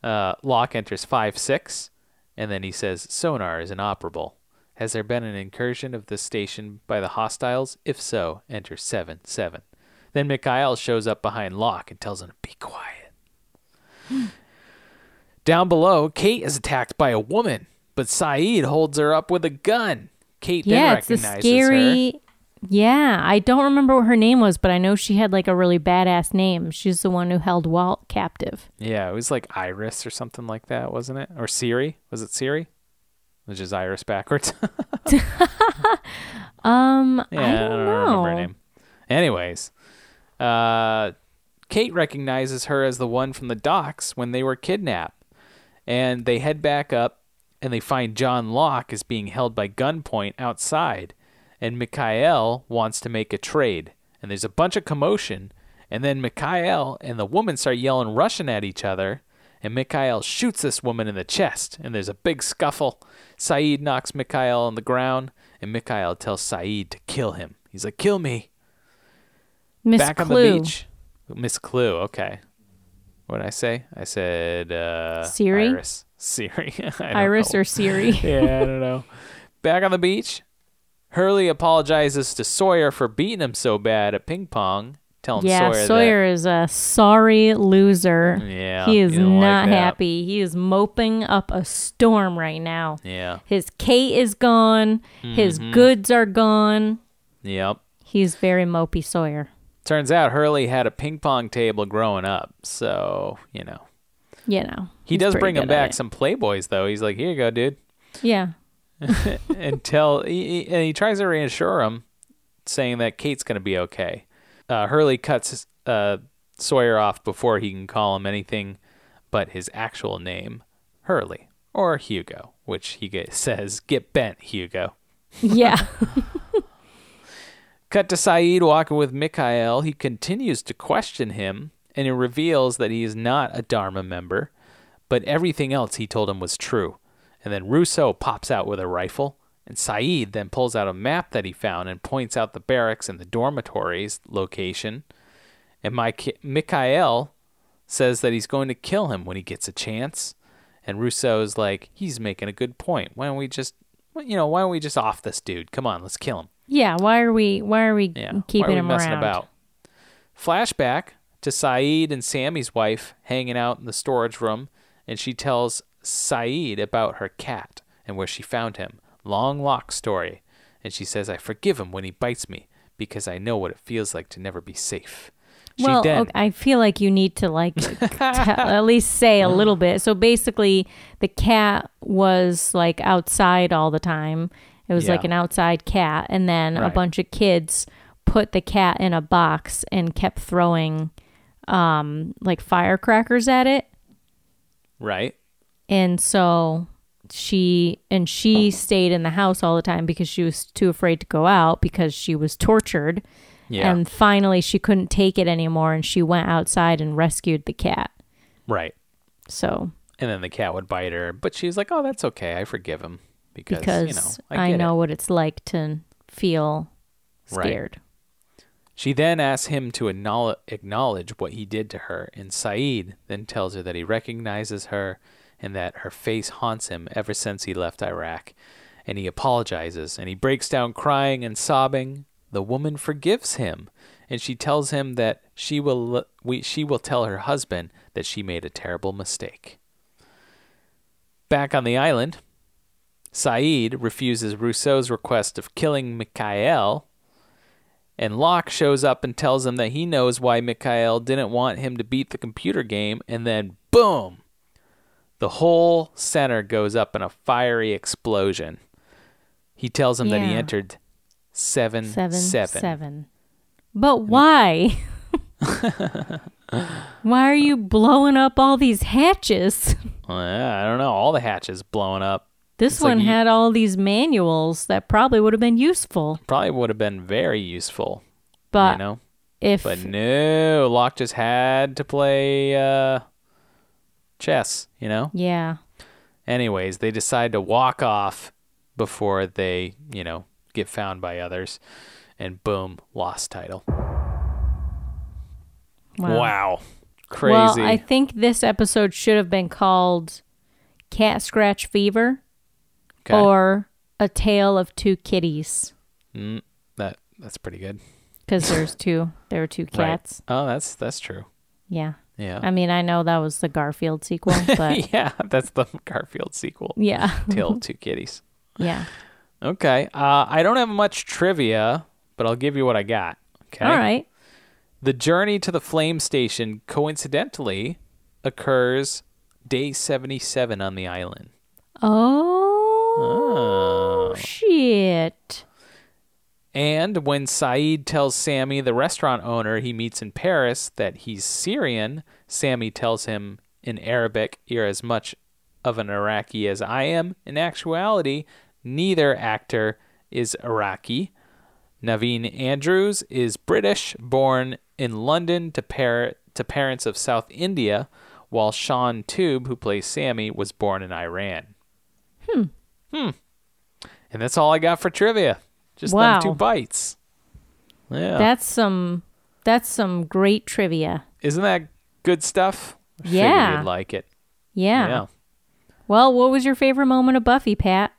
Uh, Locke enters 5 6, and then he says sonar is inoperable. Has there been an incursion of the station by the hostiles? If so, enter 7 7. Then Mikhail shows up behind Locke and tells him to be quiet. Down below, Kate is attacked by a woman, but Sayid holds her up with a gun. Kate yeah, then it's the recognizes scary. her. Yeah, I don't remember what her name was, but I know she had like a really badass name. She's the one who held Walt captive. Yeah, it was like Iris or something like that, wasn't it? Or Siri? Was it Siri? Which is Iris backwards. Um, Yeah, I don't, know. remember her name. Anyways, uh, Kate recognizes her as the one from the docks when they were kidnapped. And they head back up and they find John Locke is being held by gunpoint outside. And Mikhail wants to make a trade. And there's a bunch of commotion. And then Mikhail and the woman start yelling Russian at each other. And Mikhail shoots this woman in the chest. And there's a big scuffle. Sayid knocks Mikhail on the ground. And Mikhail tells Sayid to kill him. He's like, kill me. Miss Back Klugh. on the beach. Miss Klugh, okay. What did I say? I said uh, Siri? Iris. Siri. Iris know. or Siri. yeah, I don't know. Back on the beach, Hurley apologizes to Sawyer for beating him so bad at ping pong, telling yeah, Sawyer, Sawyer, is a sorry loser. Yeah, he is don't like happy. He is moping up a storm right now. Yeah. His Kate is gone. His Mm-hmm. goods are gone. Yep. He's very mopey Sawyer. Turns out Hurley had a ping pong table growing up, so you know You know. he does bring him back some Playboys though. He's like, "Here you go, dude," Yeah. and tell he, he- and he tries to reassure him, saying that Kate's gonna be okay. Uh, Hurley cuts uh, Sawyer off before he can call him anything but his actual name, Hurley or Hugo, which he get, says, "Get bent, Hugo." Yeah. Cut to Sayid walking with Mikhail. He continues to question him, and it reveals that he is not a Dharma member, but everything else he told him was true. And then Rousseau pops out with a rifle, and Sayid then pulls out a map that he found and points out the barracks and the dormitories location. And my Mikhail says that he's going to kill him when he gets a chance. And Rousseau's like, he's making a good point. Why don't we just, you know, why don't we just off this dude? Come on, let's kill him. yeah. Why are we why are we Yeah. keeping Why are we him messing around? about? Flashback to Sayid and Sami's wife hanging out in the storage room, and she tells Sayid about her cat and where she found him. Long lock story. And she says, I forgive him when he bites me because I know what it feels like to never be safe. She Well, then, okay, I feel like you need to like t- at least say a little bit. So basically, the cat was like outside all the time. It was like an outside cat, and then a bunch of kids put the cat in a box and kept throwing um like firecrackers at it. right? And so she and she oh. stayed in the house all the time because she was too afraid to go out because she was tortured. Yeah. And finally she couldn't take it anymore and she went outside and rescued the cat. right. So And then the cat would bite her, but she's like, "Oh, that's okay. I forgive him because, because you know I, I, know It. what it's like to feel Right. scared. She then asks him to acknowledge, acknowledge what he did to her, and Sayid then tells her that he recognizes her and that her face haunts him ever since he left Iraq. And he apologizes, and he breaks down crying and sobbing. The woman forgives him, and she tells him that she will we, she will tell her husband that she made a terrible mistake. Back on the island, Sayid refuses Rousseau's request of killing Mikhail, and Locke shows up and tells him that he knows why Mikhail didn't want him to beat the computer game, and then boom! The whole center goes up in a fiery explosion. He tells him that he entered seven Seven, seven. seven. But why? why are you blowing up all these hatches? Well, I don't know. All the hatches blowing up. This It's like one you- had all these manuals that probably would have been useful. Probably would have been very useful. But you know? if But no, Locke just had to play uh, chess, you know? yeah, Anyways, they decide to walk off before they, you know, get found by others. And boom, lost title. wow. Wow. Crazy. Well, I think this episode should have been called Cat Scratch Fever okay. or A Tale of Two Kitties Mm, that that's pretty good. because there's two. There are two cats. Right. Oh, that's that's true. Yeah. Yeah. I mean, I know that was the Garfield sequel, but yeah, that's the Garfield sequel. yeah, Tale of Two Kitties. yeah. Okay. Uh, I don't have much trivia, but I'll give you what I got. Okay. All right. The journey to the flame station coincidentally occurs day 77 on the island. Oh, Oh. shit. And when Sayid tells Sami, the restaurant owner he meets in Paris, that he's Syrian, Sami tells him in Arabic, You're as much of an Iraqi as I am. In actuality, neither actor is Iraqi. Naveen Andrews is British, born in London to, par- to parents of South India, while Sean Toub, who plays Sami, was born in Iran. Hmm. Hmm. And that's all I got for trivia. Just Wow. them two bites. Yeah. That's some that's some great trivia. Isn't that good stuff? I Yeah. you'd like it. Yeah. yeah. Well, what was your favorite moment of Buffy, Pat?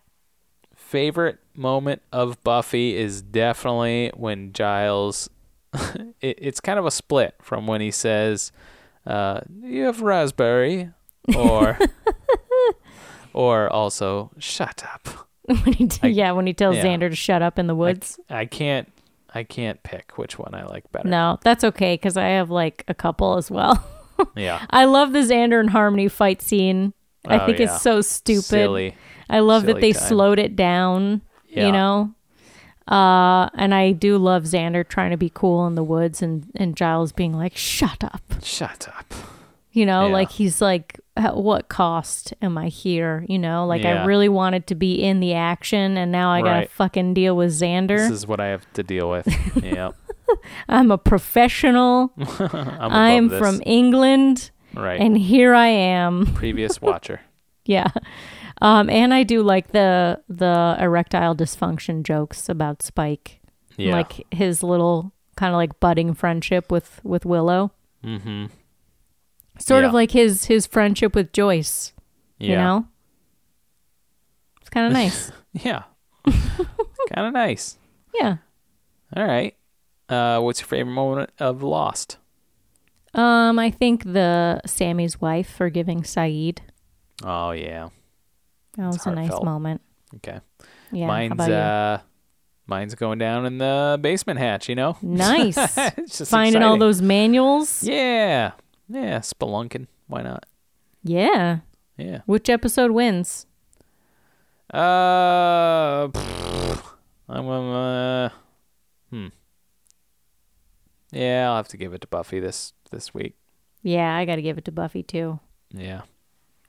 favorite moment of Buffy is definitely when Giles. it, it's kind of a split from when he says, uh, "You have raspberry," or, or also "Shut up." when he t- I- yeah, when he tells yeah. Xander to shut up in the woods. I can't. I can't pick which one I like better. no, that's okay because I have like a couple as well. Yeah. I love the Xander and Harmony fight scene. I Oh, think yeah. it's so stupid. Silly. I love that they time. slowed it down. Yeah. You know. Uh, and I do love Xander trying to be cool in the woods, and and Giles being like, "Shut up," Shut up. you know, like he's like, "At what cost am I here?" You know, like I really wanted to be in the action, and now I gotta fucking deal with Xander. This is what I have to deal with. yeah. I'm a professional. I'm, I'm from England, right. and here I am. previous watcher. Yeah. Um, and I do like the the erectile dysfunction jokes about Spike. Yeah. Like his little kind of like budding friendship with with Willow. mm-hmm. Sort Yeah. of like his his friendship with Joyce, Yeah. you know? It's kind of nice. Yeah. kind of nice. yeah. All right. Uh, what's your favorite moment of Lost? Um I think the Sami's wife forgiving Sayid. Oh yeah. That was a nice moment. Okay. Yeah. mine's uh, mine's going down in the basement hatch. You know. Nice. It's just Finding all those manuals. Yeah. Yeah. Spelunking. Why not? yeah. Yeah. Which episode wins? Uh. pfft, I'm uh. Hmm. Yeah, I'll have to give it to Buffy this this week. Yeah, I got to give it to Buffy too. Yeah.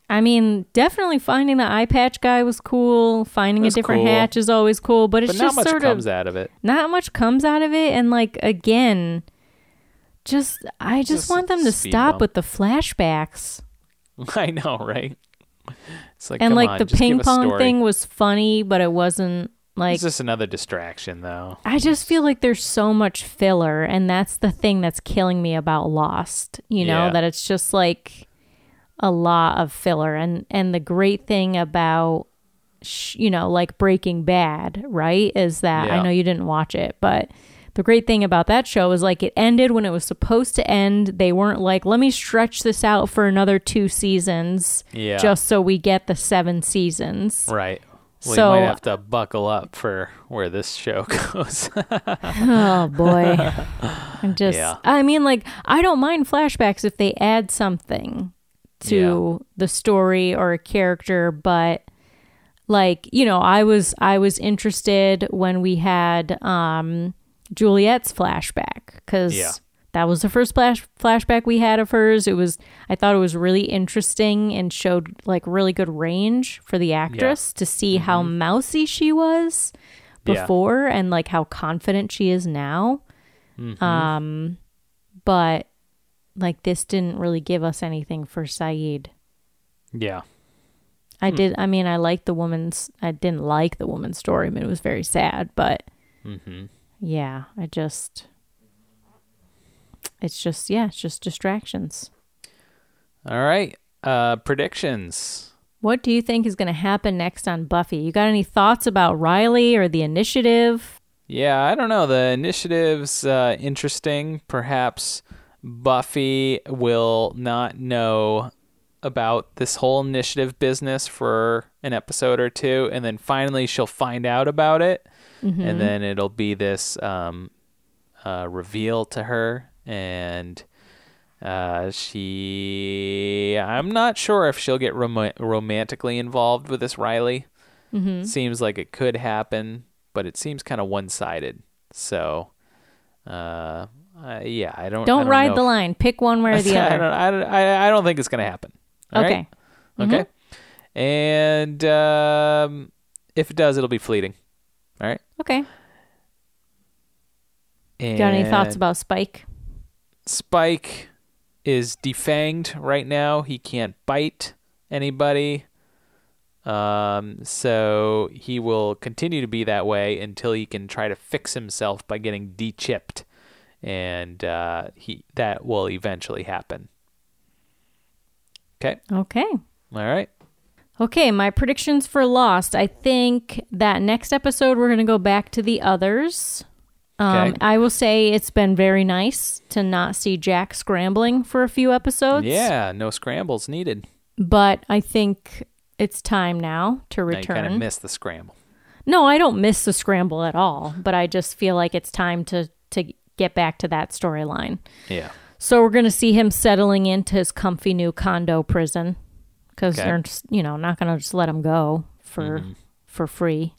I mean, definitely finding the eye patch guy was cool. Finding a different cool. hatch is always cool, but it's But not just much sort comes of out of it. not much comes out of it. And like again, just I just, Just want them to stop with the flashbacks. I know, right? It's like and like on, the ping pong thing was funny, but it wasn't like it's just another distraction, though. I just feel like there's so much filler, and that's the thing that's killing me about Lost. You know Yeah. that it's just like a lot of filler, and and the great thing about sh- you know like Breaking Bad, right, is that I know you didn't watch it, but the great thing about that show is like it ended when it was supposed to end. They weren't like, let me stretch this out for another two seasons, Yeah. just so we get the seven seasons. Right. Well, So- might have to buckle up for where this show goes. Oh boy. I'm just Yeah. I mean like I don't mind flashbacks if they add something to the story or a character, but like, you know, I was I was interested when we had um Juliet's flashback cuz Yeah. that was the first flash flashback we had of hers. It was I thought it was really interesting and showed like really good range for the actress to see how mousy she was Yeah. before and like how confident she is now. Um but like this didn't really give us anything for Sayid. yeah. I did I mean I liked the woman's I didn't like the woman's story. I mean it was very sad, but Mm-hmm. Yeah, I just it's just yeah, it's just distractions. All right. Uh, predictions. What do you think is going to happen next on Buffy? You got any thoughts about Riley or the initiative? Yeah, I don't know. The initiative's uh, interesting. Perhaps Buffy will not know about this whole initiative business for an episode or two, and then finally she'll find out about it, and then it'll be this um, uh, reveal to her, and uh, she. I'm not sure if she'll get rom- romantically involved with this Riley. Seems like it could happen, but it seems kind of one sided. So, uh, uh, yeah, I don't. I Don't, ride the if- line. Pick one way or the I, don't, other. I, don't, I, I don't think it's gonna happen. All right? Okay. Mm-hmm. Okay. And um, if it does, it'll be fleeting. All right. Okay. Got any thoughts about Spike? Spike is defanged right now. He can't bite anybody. Um, so he will continue to be that way until he can try to fix himself by getting de-chipped, and uh, he that will eventually happen. Okay, Okay. all right. Okay, my predictions for Lost. I think that next episode we're going to go back to the others. Um, Okay. I will say it's been very nice to not see Jack scrambling for a few episodes. Yeah, no scrambles needed. But I think it's time now to Now return. kind of miss the scramble. no, I don't miss the scramble at all, but I just feel like it's time to to get back to that storyline. Yeah. So we're going to see him settling into his comfy new condo prison because Okay. they're just, you know not going to just let them go for Mm-hmm. for free.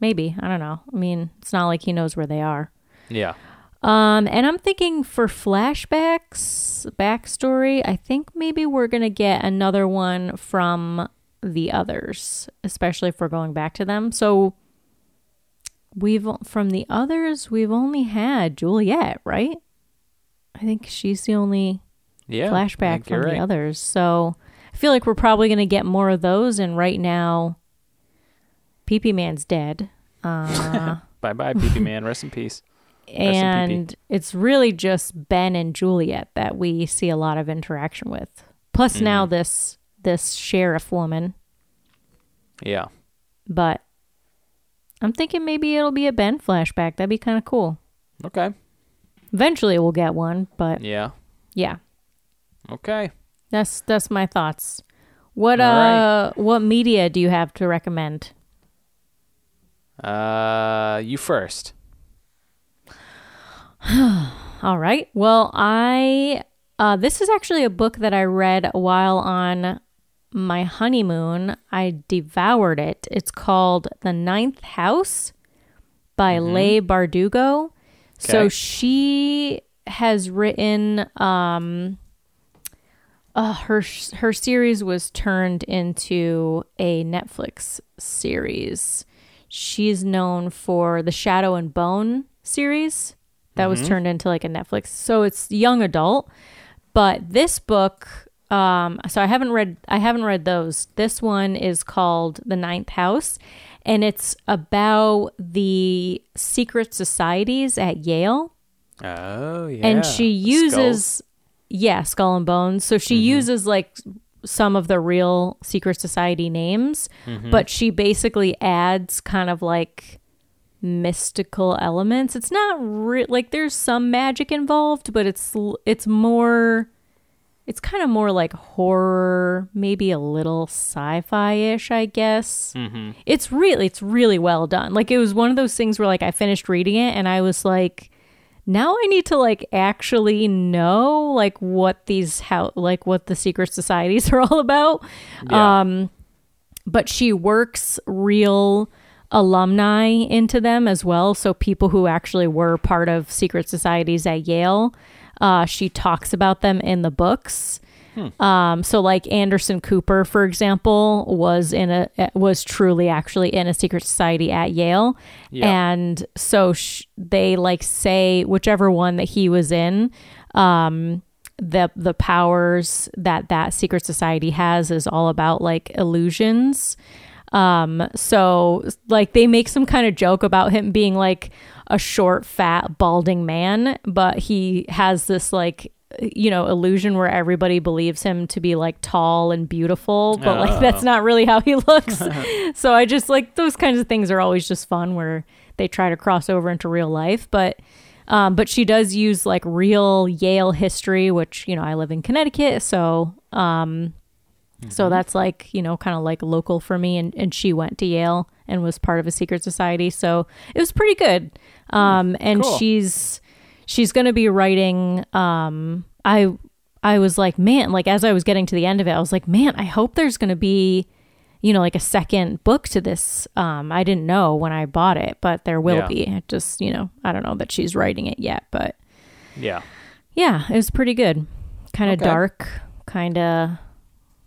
Maybe I don't know. I mean, it's not like he knows where they are. Yeah. Um, and I'm thinking for flashbacks, backstory. I think maybe we're gonna get another one from the others, especially if we're going back to them. So we've from the others, we've only had Juliet, right? I think she's the only Yeah. Flashback from you're the right. others. So I feel like we're probably going to get more of those. And right now, Pee Pee Man's dead. Uh, Bye bye, PP man. Rest in peace. and it's really just Ben and Juliet that we see a lot of interaction with. Plus now Mm-hmm. this this sheriff woman. Yeah. But I'm thinking maybe it'll be a Ben flashback. That'd be kind of cool. Okay. Eventually we'll get one, but Yeah. yeah. Okay. That's that's my thoughts. What All uh what media do you have to recommend? Uh, you first. All right. Well, I uh this is actually a book that I read while on my honeymoon. I devoured it. It's called The Ninth House by Leigh Bardugo. So she has written um uh, her her series was turned into a Netflix series. She's known for the Shadow and Bone series that was turned into like a Netflix. So it's young adult, but this book um so I haven't read I haven't read those. This one is called The Ninth House and it's about the secret societies at Yale Oh yeah. and she uses Skulls. Yeah skull and bones. So she mm-hmm. uses like some of the real secret society names mm-hmm. but she basically adds kind of like mystical elements. It's not re- like there's some magic involved but it's it's more it's kind of more like horror maybe a little sci-fi-ish i guess. Mm-hmm. It's really it's really well done. Like it was one of those things where like i finished reading it and i was like now i need to like actually know like what these how like what the secret societies are all about. Yeah. um but she works real alumni into them as well. So people who actually were part of secret societies at yale uh, she talks about them in the books um, so like Anderson Cooper, for example, was in a was truly actually in a secret society at Yale, Yeah. and so sh- they like say whichever one that he was in, um, the the powers that that secret society has is all about like illusions. Um, so like they make some kind of joke about him being like a short, fat, balding man, but he has this like you know illusion where everybody believes him to be like tall and beautiful but like that's not really how he looks so i just like those kinds of things are always just fun where they try to cross over into real life but um, but she does use like real yale history which you know i live in connecticut so um, so that's like, you know, kind of like local for me. And, and she went to Yale and was part of a secret society. So it was pretty good. Um, and cool. she's, she's going to be writing, um, I, I was like, man, like as I was getting to the end of it, I was like, man, I hope there's going to be, you know, like a second book to this. Um, I didn't know when I bought it, but there will Yeah. be. It just, you know, I don't know that she's writing it yet, but Yeah. yeah, it was pretty good. Kind of Okay. dark, kind of,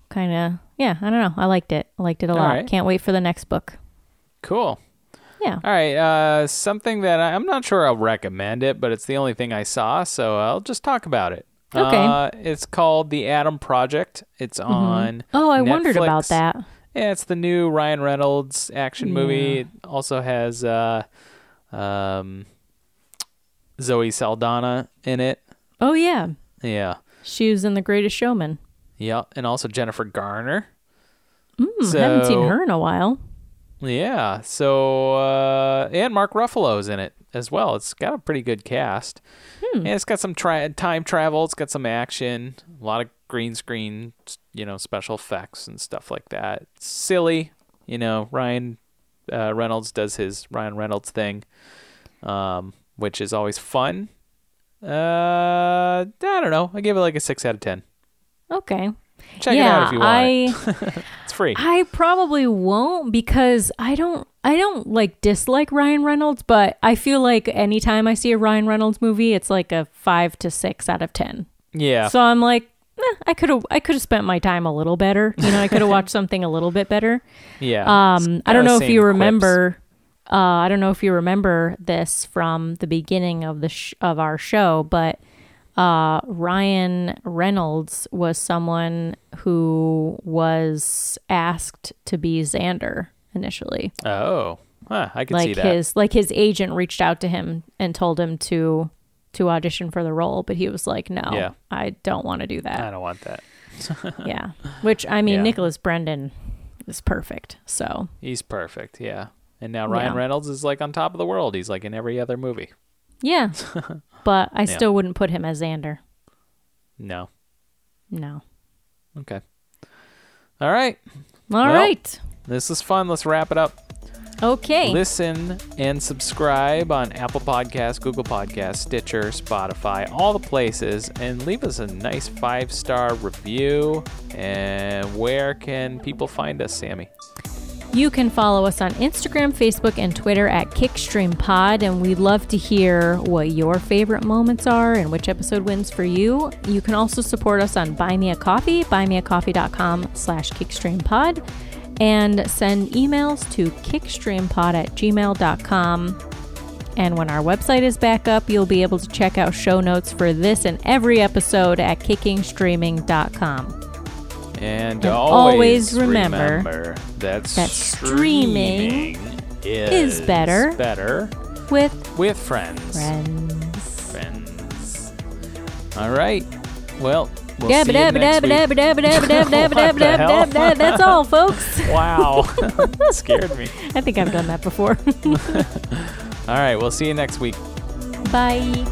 kind of. Yeah, I don't know. I liked it. I liked it a All lot. right. Can't wait for the next book. Cool. Yeah. All right, uh, something that I, I'm not sure I'll recommend it, but it's the only thing I saw, so I'll just talk about it. Okay. Uh, it's called The Adam Project. It's on. Oh, I wondered about that. Yeah, it's the new Ryan Reynolds action movie. Yeah. It also has uh, um, Zoe Saldana in it. Oh yeah, Yeah. she was in The Greatest Showman. Yeah, and also Jennifer Garner. Hmm, I haven't seen her in a while. Yeah. So uh, and Mark Ruffalo's in it as well. It's got a pretty good cast. Hmm. And it's got some tri- time travel. It's got some action. A lot of green screen, you know, special effects and stuff like that. It's silly, you know. Ryan uh, Reynolds does his Ryan Reynolds thing, um, which is always fun. Uh, I don't know. I give it like a six out of ten. Okay. Check yeah, it out if you want. I free. I probably won't because I don't I don't like dislike Ryan Reynolds, but I feel like anytime I see a Ryan Reynolds movie, it's like a five to six out of ten. yeah. So I'm like, eh, I could have I could have spent my time a little better. You know, I could have watched something a little bit better. yeah. Um, I don't know if you remember. Uh, I don't know if you remember this from the beginning of the sh- of our show, but uh, Ryan Reynolds was someone who was asked to be Xander initially. Oh, huh, I can like see that. his like his agent reached out to him and told him to to audition for the role, but he was like, "No, Yeah. I don't want to do that. I don't want that. yeah, which I mean, Yeah. Nicholas Brendon is perfect. So He's perfect. Yeah. And now Ryan Yeah. Reynolds is like on top of the world. He's like in every other movie. Yeah. but I still wouldn't put him as Xander. No. No. Okay. All right. All Well- right. This is fun. Let's wrap it up. Okay. Listen and subscribe on Apple Podcasts, Google Podcasts, Stitcher, Spotify, all the places, and leave us a nice five star review. And where can people find us, Sami? You can follow us on Instagram, Facebook, and Twitter at KickstreamPod, and we'd love to hear what your favorite moments are and which episode wins for you. You can also support us on Buy Me a Coffee, buymeacoffee.com slash KickstreamPod, and send emails to kickstreampod at gmail.com. And when our website is back up, you'll be able to check out show notes for this and every episode at kickingstreaming.com. And, And always, always remember remember that, that streaming is, is better better With with friends. friends. Friends. All right. Well, see. That's all, folks. Wow, scared me. I think I've done that before. All right, we'll see you next week. Bye.